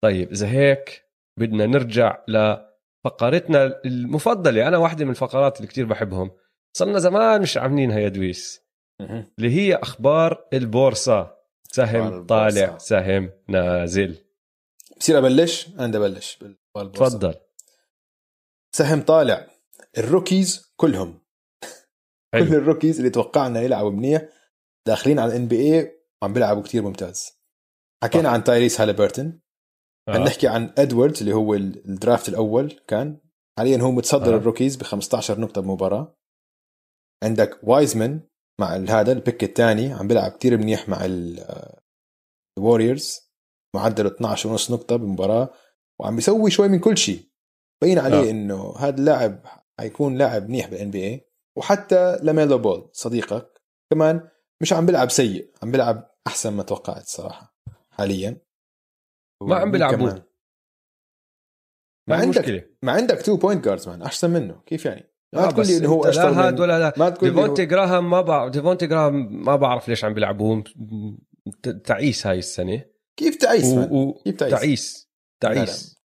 طيب إذا هيك بدنا نرجع لفقرتنا المفضلة. أنا واحدة من الفقرات اللي كتير بحبهم. صرنا زمان مش عاملينها يا دويس اللي هي أخبار البورصة. سهم طالع سهم نازل. بصير أبلش؟ أنا بدي ابلش تفضل. سهم طالع. ال rookies كلهم. حلو. كل ال rookies اللي توقعنا يلعبوا منيح داخلين على ال NBA وعم بيلعبوا كتير ممتاز. حكينا صح. عن تايريس هاليبرتون آه. نحكي عن ادواردز اللي هو ال- ال draft الأول كان حاليا هو متصدر آه. ال rookies ب 15 نقطة بمباراة عندك وايزمان مع هذا ال pick الثاني عم بيلعب كتير منيح مع الوريورز معدله 12 ونص نقطة بمباراة وعم بيسوي شوي من كل شيء بين عليه آه. إنه هذا اللاعب حيكون لاعب منيح بال NBA وحتى لاميلو بول صديقك كمان مش عم بيلعب سيء عم بيلعب أحسن ما توقعت الصراحه حاليا ما عم بيلعبوه. كمان. ما ما عندك مشكله ما عندك two point guards مان أحسن منه. كيف يعني؟ ما آه تقول بس لي إنه هو أشطر لا هاد ولا لا. ما تقول لي هو- ديفونتي جراهام ما بعرف ديفونتي جراهام ما بعرف ليش عم بيلعبوه. تعيس هاي السنة. كيف تعيس؟ و... و... كيف تعيس؟ تعيس. تعيس.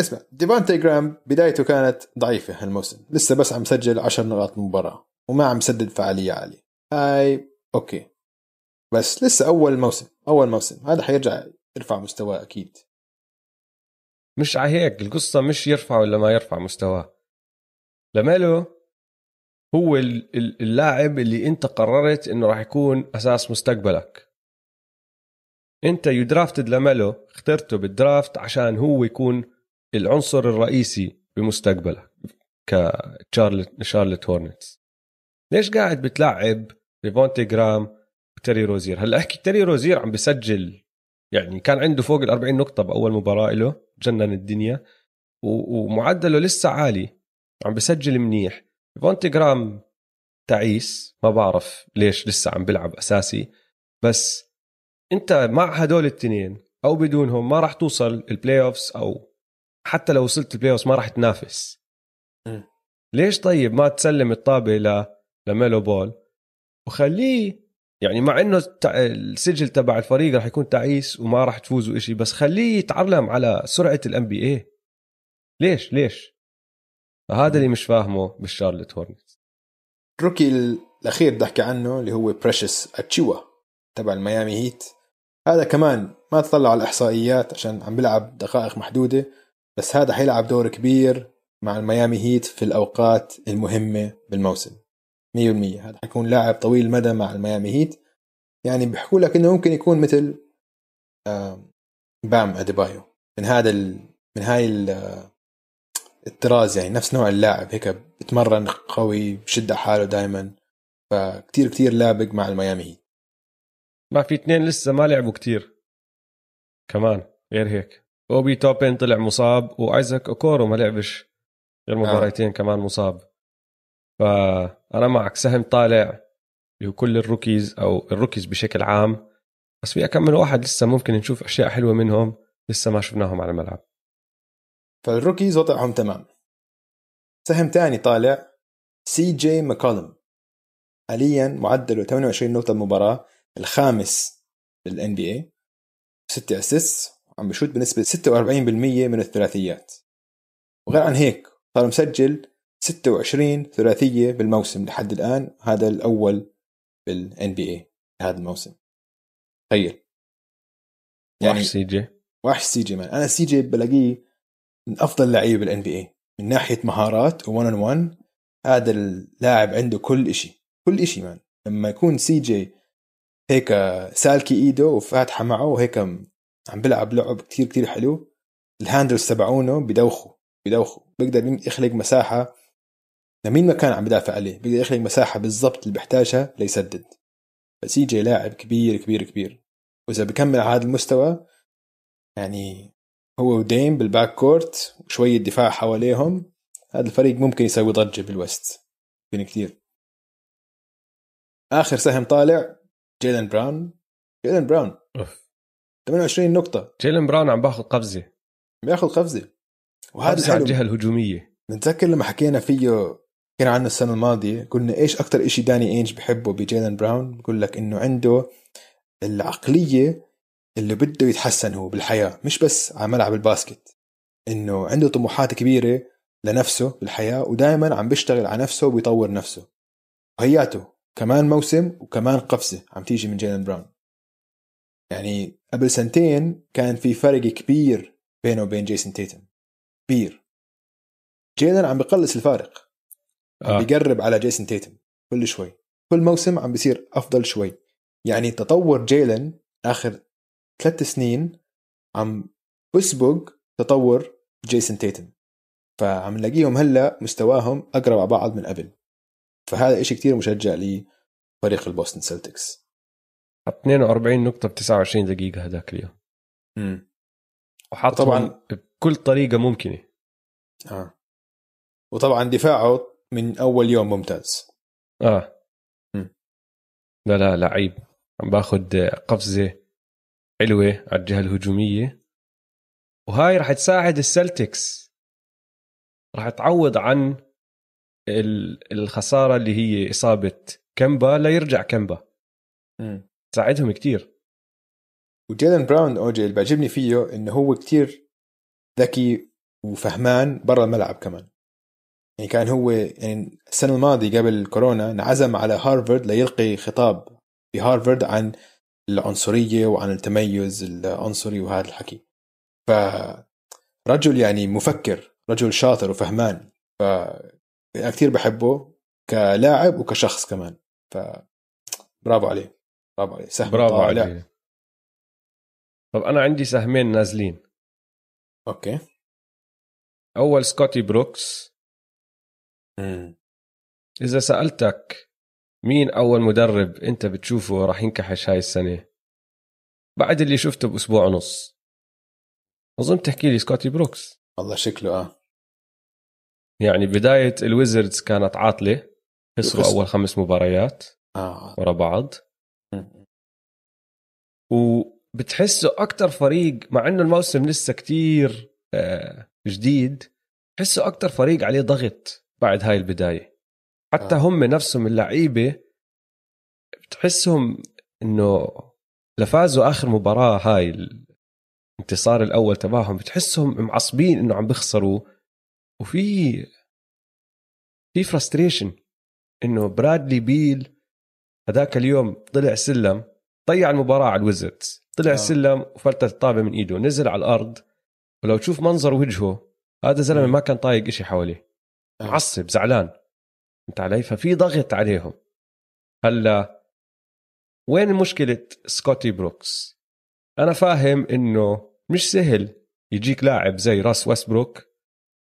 اسمع ديفونتي جرام بدايته كانت ضعيفة هالموسم. لسه بس عم سجل 10 نقاط مباراة. وما عم سدد فعالية عالية. هاي أوكي. بس لسه أول موسم أول موسم. هذا حيرجع يرفع مستواه أكيد. مش على هيك القصة مش يرفع ولا ما يرفع مستواه. لميلو هو ال- ال- اللاعب اللي أنت قررت إنه راح يكون أساس مستقبلك. أنت you drafted لميلو اخترته بال draft عشان هو يكون العنصر الرئيسي بمستقبلك كشارلت شارلت هورنتس ليش قاعد بتلعب ديفونتي جرام وتيري روزير؟ هلأ احكي تيري روزير عم بسجل يعني كان عنده فوق ال 40 نقطة بأول مباراة له جنن الدنيا. ومعدله لسه عالي عم بسجل منيح. فونتي جرام تعيس ما بعرف ليش لسه عم بيلعب أساسي. بس انت مع هدول التنين أو بدونهم ما راح توصل ال playoffs أو حتى لو وصلت ال playoffs ما راح تنافس. م. ليش طيب ما تسلم الطابة ل لميلو بول؟ وخليه يعني مع إنه السجل تبع الفريق راح يكون تعيس وما راح تفوزوا إشي بس خليه يتعلم على سرعة ال NBA ليش؟ ليش؟ هذا اللي مش فاهمه بالشارلت هورنتس ال rookie الأخير بدي أحكي عنه اللي هو بريشس اتشيوا تبع الميامي هيت. هذا كمان ما تطلع على الإحصائيات عشان عم بيلعب دقائق محدودة بس هذا حيلعب دور كبير مع الميامي هيت في الأوقات المهمة بالموسم. 100% هذا حيكون لاعب طويل المدى مع الميامي هيت. يعني بيحكوا لك إنه ممكن يكون مثل بام أديبايو. من هذا ال... من هاي ال... الطراز يعني نفس نوع اللاعب. هيك بتمرن قوي بشد حاله دائما فكتير كتير لابق مع الميامي هيت. ما في اثنين لسه ما لعبوا كتير. كمان غير هيك. أوبي توبين طلع مصاب وآيزاك أوكورو ما لعبش غير مباراتين آه. كمان مصاب. فانا معك سهم طالع اللي هو كل ال rookies أو ال rookies بشكل عام بس في كم من واحد لسه ممكن نشوف أشياء حلوة منهم لسه ما شفناهم على الملعب. فال rookies وضعهم تمام. سهم تاني طالع سي جي ماكولم حاليا معدله 28 نقطة المباراة الخامس بال NBA 6 assist وعم بشوت بنسبة 46% من الثلاثيات. وغير عن هيك صار مسجل 26 ثلاثية بالموسم لحد الآن. هذا الأول بال NBA هذا الموسم. تخيل. يعني وحش CJ. وحش CJ man أنا CJ بلاقيه من أفضل لعيبة بال NBA من ناحية مهارات و1 on 1 هذا اللاعب عنده كل إشي. كل إشي man لما يكون CJ هيك سالكة إيده وفاتحة معه وهيك عم بيلعب لعب كتير كتير حلو ال handles تبعونه بدوخوا بدوخوا بيقدر يخلق مساحة لمين ما كان عم بدافع عليه؟ بيقدر يخلق مساحة بالضبط اللي بيحتاجها ليسدد. ف CJ لاعب كبير كبير كبير. وإذا بكمل على هذا المستوى يعني هو وديم بال backcourt وشوية دفاع حواليهم هذا الفريق ممكن يسوي ضجة بال West ممكن كثير. آخر سهم طالع جيلن براون. جيلن براون. أوف. 28 نقطة. جيلن براون عم باخذ قفزة. بياخذ قفزة. وهذا على الحلو الجهة الهجومية. نتذكر لما حكينا فيه حكينا عنه السنة الماضية قلنا إيش أكتر إشي داني إينج بحبه بجيلن براون؟ بقول لك إنه عنده العقلية اللي بده يتحسن هو بالحياة مش بس على ملعب ال basket. إنه عنده طموحات كبيرة لنفسه بالحياة ودائما عم بيشتغل على نفسه وبيطور نفسه. وهياته كمان موسم وكمان قفزة عم تيجي من جيلن براون. يعني قبل سنتين كان في فرق كبير بينه وبين جيسون تيتم. كبير. جيلن عم بقلص الفارق. آه. بيقرب على جيسون تيتم كل شوي. كل موسم عم بيصير أفضل شوي. يعني تطور جيلن آخر ثلاث سنين عم بسبق تطور جيسون تيتم. فعم نلاقيهم هلأ مستواهم أقرب على بعض من قبل. فهذا إشي كتير مشجع لفريق البوستن سلتكس. حط 42 نقطة ب 29 دقيقة هذاك اليوم. امم وحط طبعاً. بكل طريقة ممكنة. آه. وطبعا دفاعه من أول يوم ممتاز. آه. مم. لا لا لعيب عم باخذ قفزة حلوة على الجهة الهجومية. وهاي رح تساعد السلتكس. رح تعوض عن ال- الخسارة اللي هي إصابة كمبا ليرجع كمبا مم. تساعدهم كتير. وجيلن براون اوجي اللي بيعجبني فيه إنه هو كتير ذكي وفهمان برا الملعب كمان. يعني كان هو يعني السنة الماضية قبل كورونا انعزم على هارفارد ليلقي خطاب في هارفارد عن العنصرية وعن التميز العنصري وهذا الحكي. فرجل يعني مفكر رجل شاطر وفهمان. ف أنا كثير بحبه كلاعب وكشخص كمان. ف برافو عليه برافو عليه. سهم برافو طالع. عليه طب أنا عندي سهمين نازلين. okay. أول سكوتي بروكس مم. إذا سألتك مين أول مدرب أنت بتشوفه راح ينكحش هاي السنة بعد اللي شفته بأسبوع ونص أظن تحكي لي سكوتي بروكس والله شكله آه يعني بداية الويزردز كانت عاطلة خسروا. أول خمس مباريات آه ورا بعض مم. وبتحسه أكثر فريق مع إنه الموسم لسه كتير آه، جديد بتحسه أكثر فريق عليه ضغط بعد هاي البداية حتى آه. هم نفسهم اللعيبة بتحسهم إنه لفازوا آخر مباراة هاي الانتصار الأول تبعهم بتحسهم معصبين إنه عم بيخسروا وفي في frustration إنه برادلي بيل هذاك اليوم طلع سلم ضيع المباراة على الويزردز طلع آه. سلم وفلتت الطابة من إيده نزل على الأرض ولو تشوف منظر وجهه هذا زلمة. ما كان طايق إشي حواليه. معصب زعلان. انت علي؟ ففي ضغط عليهم. هلا وين مشكلة سكوتي بروكس؟ أنا فاهم إنه مش سهل يجيك لاعب زي راس ويستبروك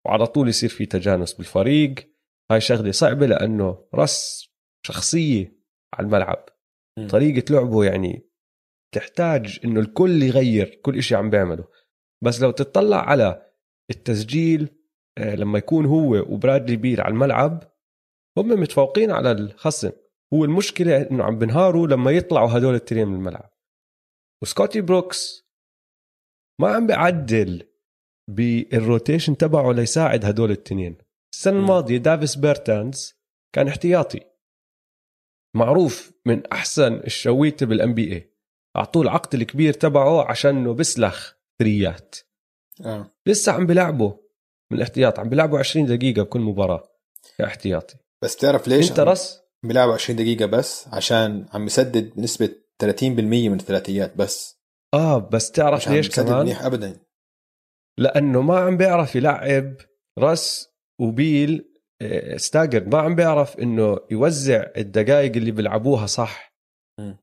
وعلى طول يصير في تجانس بالفريق. هاي شغلة صعبة لأنه راس شخصية على الملعب. مم. طريقة لعبه يعني تحتاج إنه الكل يغير كل إشي عم بيعمله. بس لو تطلع على التسجيل آه، لما يكون هو وبرادلي بيل على الملعب هم متفوقين على الخصم. هو المشكلة إنه عم بنهاروا لما يطلعوا هدول التنين من الملعب وسكوتي بروكس ما عم بيعدل بال rotation تبعه ليساعد هدول التنين. السنة. الماضية دافيس بيرتانز كان احتياطي. معروف من أحسن الشويته بال NBA أعطوه العقد الكبير تبعه عشانه بسلخ ثريات. آه. لسه عم بلعبه. من الاحتياط. عم بلعبه 20 دقيقة بكل مباراة. كاحتياطي بس تعرف ليش انت رس بيلعبوا 20 دقيقة بس؟ عشان عم يسدد بنسبة 30% من الثلاثيات بس. آه بس تعرف ليش كمان؟ منيح ابدا. لأنه ما عم بيعرف يلعب رس وبيل آه، ستاجر. ما عم بيعرف إنه يوزع الدقائق اللي بيلعبوها صح.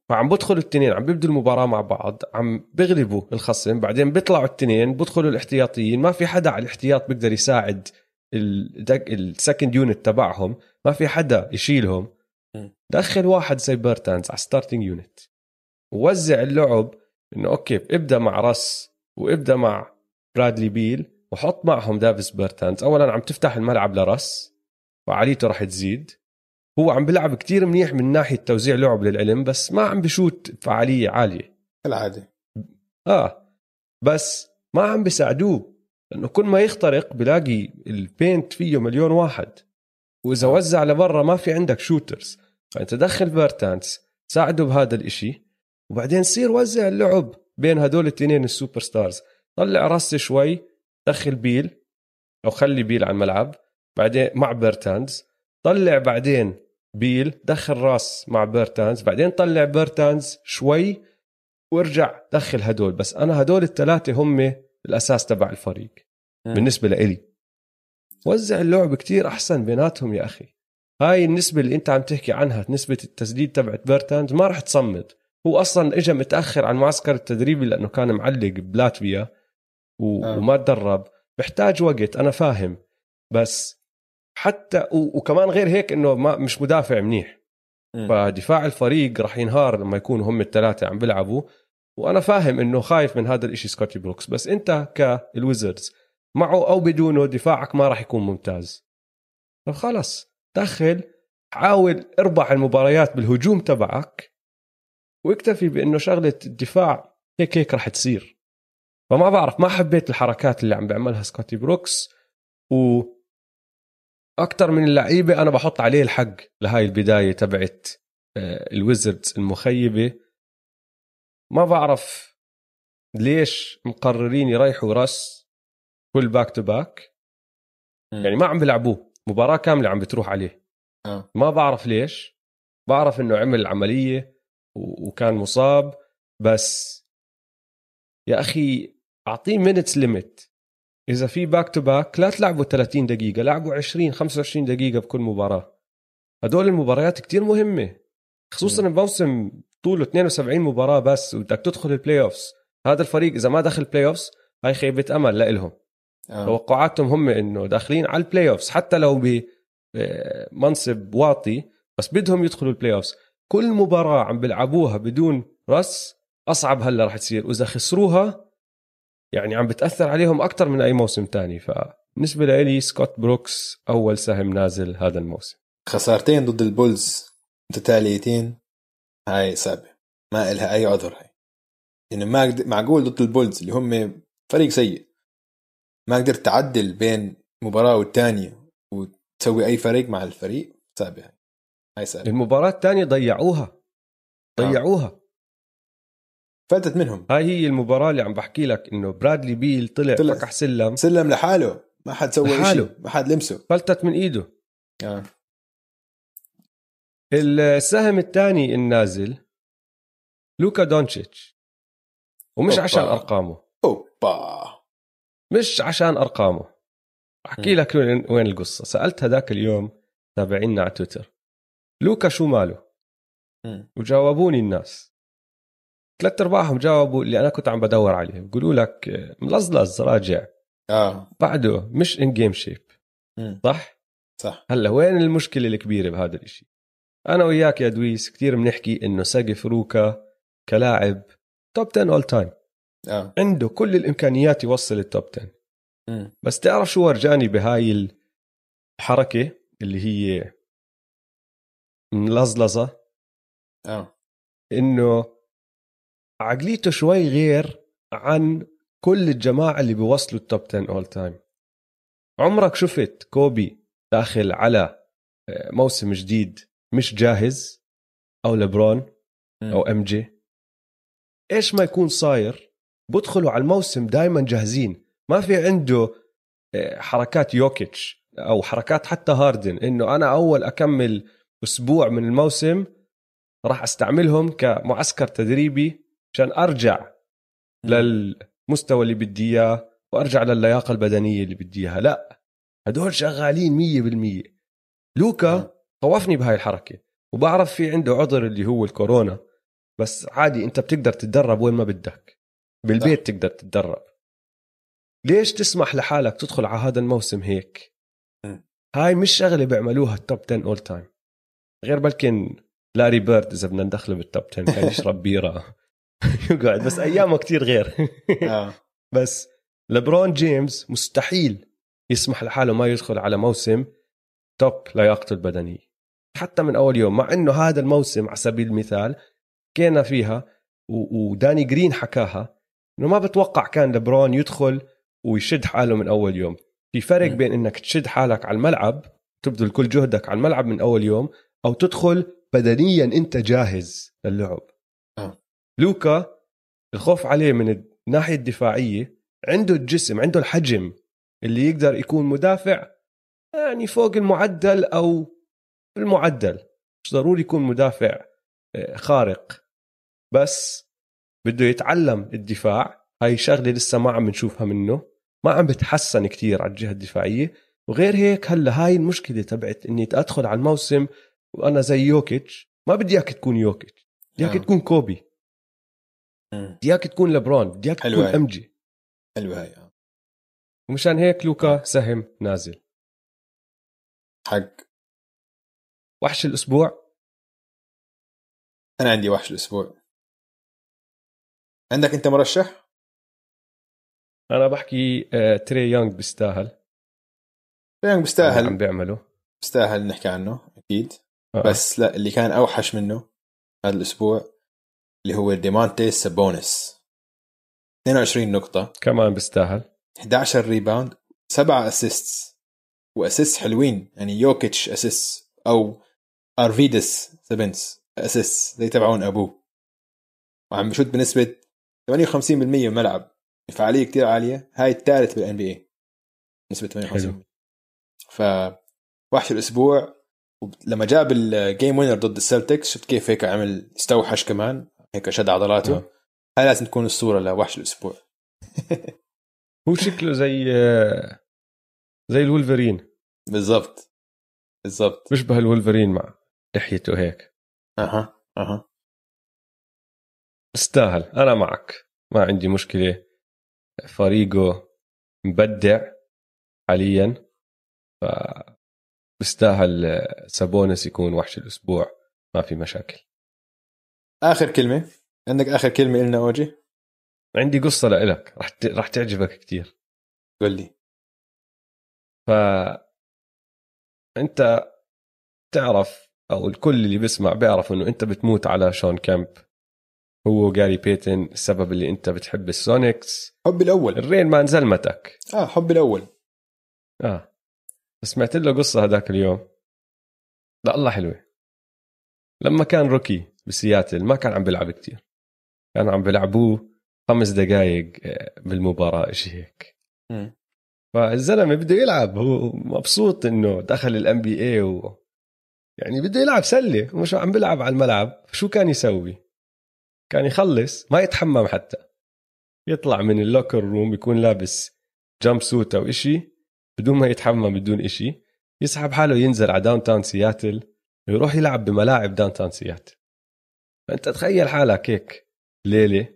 فعم بدخلوا التنين عم بيبدوا المباراة مع بعض عم بيغلبوا الخصم بعدين بيطلعوا التنين بدخلوا الاحتياطيين ما في حدا على الاحتياط بيقدر يساعد ال second unit تبعهم ما في حدا يشيلهم. دخل واحد زي بيرتانز على starting unit ووزع اللعب إنه أوكي ابدأ مع راس وابدأ مع برادلي بيل وحط معهم دافيس بيرتانز اولا عم تفتح الملعب لراس فعاليته راح تزيد. هو عم بيلعب كتير منيح من ناحية توزيع لعب للعلم بس ما عم بشوت فعالية عالية. كالعادة آه بس ما عم بيساعدوه لأنه كل ما يخترق بلاقي ال paint فيه مليون واحد. وإذا وزع لبرا ما في عندك shooters فانت دخل بيرتانس ساعده بهذا الإشي وبعدين صير وزع اللعب بين هدول الاثنين ال superstars طلع راس شوي دخل بيل أو خلي بيل على الملعب بعدين مع بيرتانز طلع بعدين بيل دخل راس مع بيرتانز بعدين طلع بيرتانز شوي وارجع دخل هدول. بس أنا هدول الثلاثة هم الأساس تبع الفريق مم. بالنسبة لإلي. وزع اللعب كتير أحسن بيناتهم يا أخي. هاي النسبة اللي أنت عم تحكي عنها نسبة التسديد تبعت بيرتانز ما راح تصمد. هو أصلا اجى متأخر عن معسكر التدريبي لأنه كان معلق بلاتفيا و... آه. وما تدرب. بحتاج وقت أنا فاهم. بس حتى. وكمان غير هيك إنه ما مش مدافع منيح م. فدفاع الفريق راح ينهار لما يكونوا هم الثلاثة عم بيلعبوا وأنا فاهم إنه خايف من هذا الإشي سكوتي بروكس بس أنت كالويزردز معه أو بدونه دفاعك ما راح يكون ممتاز فخلص دخل حاول اربح المباريات بالهجوم تبعك واكتفي بإنه شغلة الدفاع هيك هيك راح تصير فما بعرف ما حبيت الحركات اللي عم بيعملها سكوتي بروكس و أكثر من اللعيبة أنا بحط عليه الحق لهاي البداية تبعت آه، ال Wizards المخيبة. ما بعرف ليش مقررين يريحوا رس كل back to back يعني ما عم بيلعبوه مباراة كاملة عم بتروح عليه. أه. ما بعرف ليش. بعرف إنه عمل عملية وكان مصاب بس يا أخي أعطيه minutes limit إذا في back to back لا تلعبوا 30 دقيقة لعبوا 20 25 دقيقة بكل مباراة. هدول المباريات كتير مهمة خصوصا الموسم طوله 72 مباراة بس وبدك تدخل ال playoffs هذا الفريق إذا ما دخل ال playoffs هاي خيبة أمل لإلهم. آه. توقعاتهم هم إنه داخلين على ال playoffs حتى لو بمنصب واطي بس بدهم يدخلوا ال playoffs كل مباراة عم بيلعبوها بدون رس أصعب هلأ رح تصير. وإذا خسروها يعني عم بتأثر عليهم أكثر من أي موسم تاني. فبالنسبة لي سكوت بروكس أول سهم نازل هذا الموسم. خسارتين ضد ال Bulls متتاليتين هاي صعبه ما إلها أي عذر هاي. يعني ما معقول ضد ال Bulls اللي هم فريق سيء. ما قدرت تعدل بين مباراة والثانيه وتسوي أي فريق مع الفريق صعبه هاي. هاي صعبه المباراة الثانية ضيعوها. ضيعوها. فاتت منهم. هاي هي المباراة اللي عم بحكي لك إنه برادلي بيل طلع, طلع. فكح سلم. سلم لحاله. ما حد سوى شيء ما حد لمسه. فلتت من إيده. آه. السهم الثاني النازل لوكا دونتشيتش ومش أوبا. عشان أرقامه. أوبا. مش عشان أرقامه. أحكي لك وين القصة. سألت هذاك اليوم تابعينا على تويتر. لوكا شو ماله؟ وجاوبوني الناس. ثلاث أرباعهم جاوبوا اللي أنا كنت عم بدور عليه. بيقولوا لك ملظلظ راجع. آه. بعده مش in game shape صح؟ صح. هلا وين المشكلة الكبيرة بهذا الشيء؟ أنا وياك يا دويس كثير بنحكي إنه سقف لوكا كلاعب top 10 all time آه. عنده كل الإمكانيات يوصل ال top 10 م. بس تعرف شو ورجاني بهاي الحركة اللي هي ملظلظة؟ آه. إنه عقليته شوي غير عن كل الجماعة اللي بيوصلوا ال top 10 all time عمرك شفت كوبي داخل على آه، موسم جديد مش جاهز أو لبرون أو MJ؟ إيش ما يكون صاير بدخلوا على الموسم دائما جاهزين. ما في عنده آه، حركات يوكيتش أو حركات حتى هاردن إنه أنا أول كم أسبوع من الموسم راح أستعملهم كمعسكر تدريبي عشان أرجع للمستوى اللي بدي إياه وأرجع للياقة البدنية اللي بدي إياها. لا هدول شغالين 100% لوكا خوفني بهاي الحركة وبعرف في عنده عذر اللي هو الكورونا بس عادي أنت بتقدر تتدرب وين ما بدك. بالبيت تقدر تتدرب. ليش تسمح لحالك تدخل على هذا الموسم هيك؟ هاي مش شغلة بيعملوها ال top 10 all time غير بلكن لاري بيرد إذا بدنا ندخله بال top 10 كان يشرب بيرة. يقعد بس أيامه كتير غير آه. بس لبرون جيمس مستحيل يسمح لحاله ما يدخل على موسم توب لياقته البدنية حتى من أول يوم مع إنه هذا الموسم على سبيل المثال كينا فيها وداني جرين حكاها إنه ما بتوقع كان لبرون يدخل ويشد حاله من أول يوم في فرق بين إنك تشد حالك على الملعب تبذل كل جهدك على الملعب من أول يوم أو تدخل بدنيا أنت جاهز للعب. لوكا الخوف عليه من الناحية الدفاعية عنده الجسم عنده الحجم اللي يقدر يكون مدافع يعني فوق المعدل أو المعدل. مش ضروري يكون مدافع آه، خارق. بس بده يتعلم الدفاع. هاي شغلة لسه ما عم نشوفها منه. ما عم بتحسن كتير على الجهة الدفاعية. وغير هيك هلا هاي المشكلة تبعت إني أدخل على الموسم وأنا زي يوكيتش. ما بدي إياك تكون يوكيتش. بدي إياك آه. تكون كوبي. بدي اياك تكون لبرون بدي اياك تكون هاي. امجي حلوة هاي آه. ومشان هيك لوكا سهم نازل. حق. وحش الأسبوع. أنا عندي وحش الأسبوع. عندك أنت مرشح؟ أنا بحكي آه تري يونغ بيستاهل. يعني عم بيستاهل. بيعمله. بيستاهل نحكي عنه أكيد. آه. بس لا اللي كان أوحش منه هذا الأسبوع اللي هو دومانتاس سابونيس. 22 نقطة. كمان بيستاهل. 11 rebound 7 assists و assist حلوين. يعني يوكيتش assist أو أرفيداس سابونيس assist زي تبعون أبوه. وعم بشوت بنسبة 58% من الملعب فعالية كتير عالية. هاي الثالث بال NBA نسبة 58% حلو. ف وحش الأسبوع لما جاب الجيم وينر ضد السلتكس شفت كيف هيك عمل استوحش كمان. هيك شد عضلاته. آه. هاي لازم تكون الصورة لوحش الأسبوع. هو شكله زي آه زي الولفرين. بالضبط. بالضبط. بيشبه الولفرين مع لحيته هيك. أها أها. بيستاهل أنا معك. ما عندي مشكلة. فريقه مبدع حاليا. ف بيستاهل آه، سابونس يكون وحش الأسبوع. ما في مشاكل. آخر كلمة. عندك آخر كلمة لنا أوجي؟ عندي قصة لإلك. رح ت... رح تعجبك كتير. قول لي. ف أنت تعرف أو الكل اللي بيسمع بيعرف إنه أنت بتموت على شون كامب. هو جاري بيتن السبب اللي أنت بتحب ال Sonics. حب الأول. ال Reign Man زلمتك. آه حب الأول. آه. سمعت له قصة هذاك اليوم. لا الله حلوة. لما كان rookie بسياتل ما كان عم بيلعب كتير. كانوا عم بيلعبوه خمس دقائق بالمباراة شيء هيك. فالزلمة بده يلعب. هو مبسوط إنه دخل ال NBA و يعني بده يلعب سلة مش عم بيلعب على الملعب. شو كان يسوي؟ كان يخلص ما يتحمم حتى. يطلع من ال locker room يكون لابس jumpsuit أو إشي بدون ما يتحمم بدون إشي. يسحب حاله ينزل على downtown سياتل ويروح يلعب بملاعب downtown سياتل فأنت تخيل حالك هيك ليلة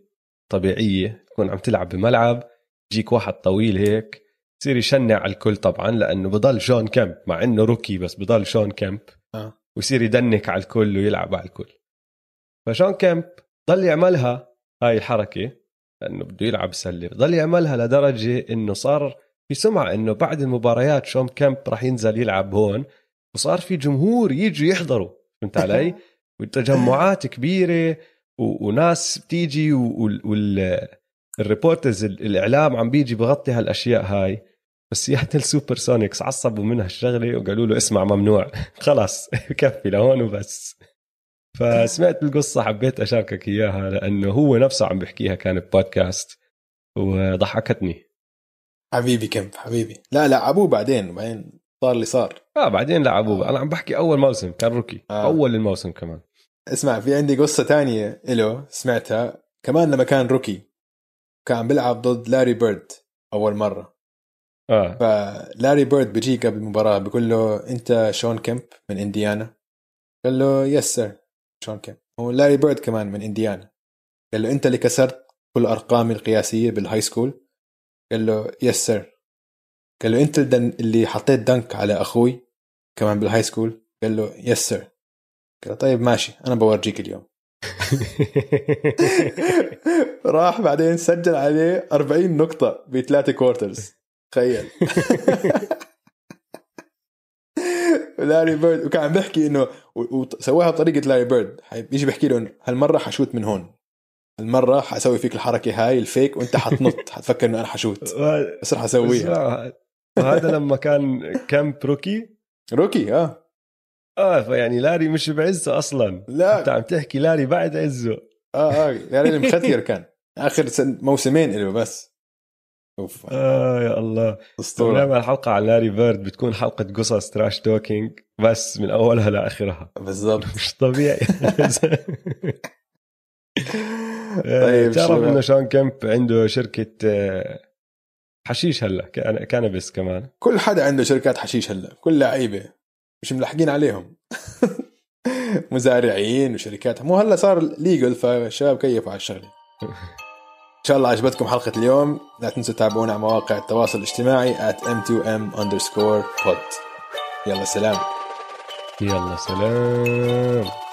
طبيعية تكون عم تلعب بملعب يجيك واحد طويل هيك يصير يشنع على الكل طبعا لأنه بضل شون كامب مع إنه rookie بس بضل شون كامب آه. ويصير يدنك على الكل ويلعب على الكل فشون كامب ضل يعملها هاي الحركة لأنه بده يلعب سلة ضل يعملها لدرجة إنه صار في سمعة إنه بعد المباريات شون كامب راح ينزل يلعب هون وصار في جمهور يجوا يحضروا فهمت علي؟ وتجمعات كبيرة و... وناس بتيجي وال reporters الإعلام عم بيجي بغطي هالأشياء هاي. بس سياتل سوبر سونيكس عصبوا منها الشغلة وقالوا له اسمع ممنوع. خلاص كفي لهون وبس. فسمعت القصة حبيت أشاركك إياها لأنه هو نفسه عم بيحكيها كان ببودكاست وضحكتني. حبيبي كمب حبيبي. لا لعبوه بعدين وبعدين صار اللي صار. آه بعدين لعبوه. أنا عم بحكي أول موسم كان rookie آه. أول الموسم كمان. اسمع في عندي قصة تانية له سمعتها. كمان لما كان rookie كان بيلعب ضد لاري بيرد أول مرة. آه. فلاري بيرد بيجي قبل المباراة بيقول له أنت شون كيمب من إنديانا؟ قال له yes sir شون كيمب. هو لاري بيرد كمان من إنديانا. قال له أنت اللي كسرت كل أرقامي القياسية بال high school قال له yes sir قال له أنت اللي حطيت dunk على أخوي كمان بال high school قال له yes sir قال طيب ماشي. أنا بورجيك اليوم. راح بعدين سجل عليه 40 نقطة بثلاثة quarters تخيل. لاري بيرد. وكان عم بيحكي إنه وسواها بطريقة لاري بيرد. بيجي بيحكي له هالمرة حشوت من هون. هالمرة حسوي فيك الحركة هاي ال fake وأنت حتنط. حتفكر إنه أنا حشوت. بس رح أسويها. وهذا لما كان كامب rookie. rookie آه. آه فيعني لاري مش بعزه أصلا. أنت لا عم تحكي لاري بعد عزه. آه آه يعني الختيار كان. آخر سن موسمين له بس. أوف. آه يا الله. أسطورة. نعمل حلقة عن لاري بيرد بتكون حلقة قصص trash talking بس من أولها لآخرها. بالضبط. مش طبيعي. طيب تعرف. إنه شون كيمب عنده شركة آه، حشيش هلا كانبس كمان. كل حدا عنده شركات حشيش هلا. كل لعيبة. مش ملحقين عليهم. مزارعين وشركات مو هلا صار ليجل فالشباب كيفوا على الشغلة. إن شاء الله عجبتكم حلقة اليوم. لا تنسوا تتابعونا على مواقع التواصل الاجتماعي at m2m underscore pod. يلا سلام. يلا سلام.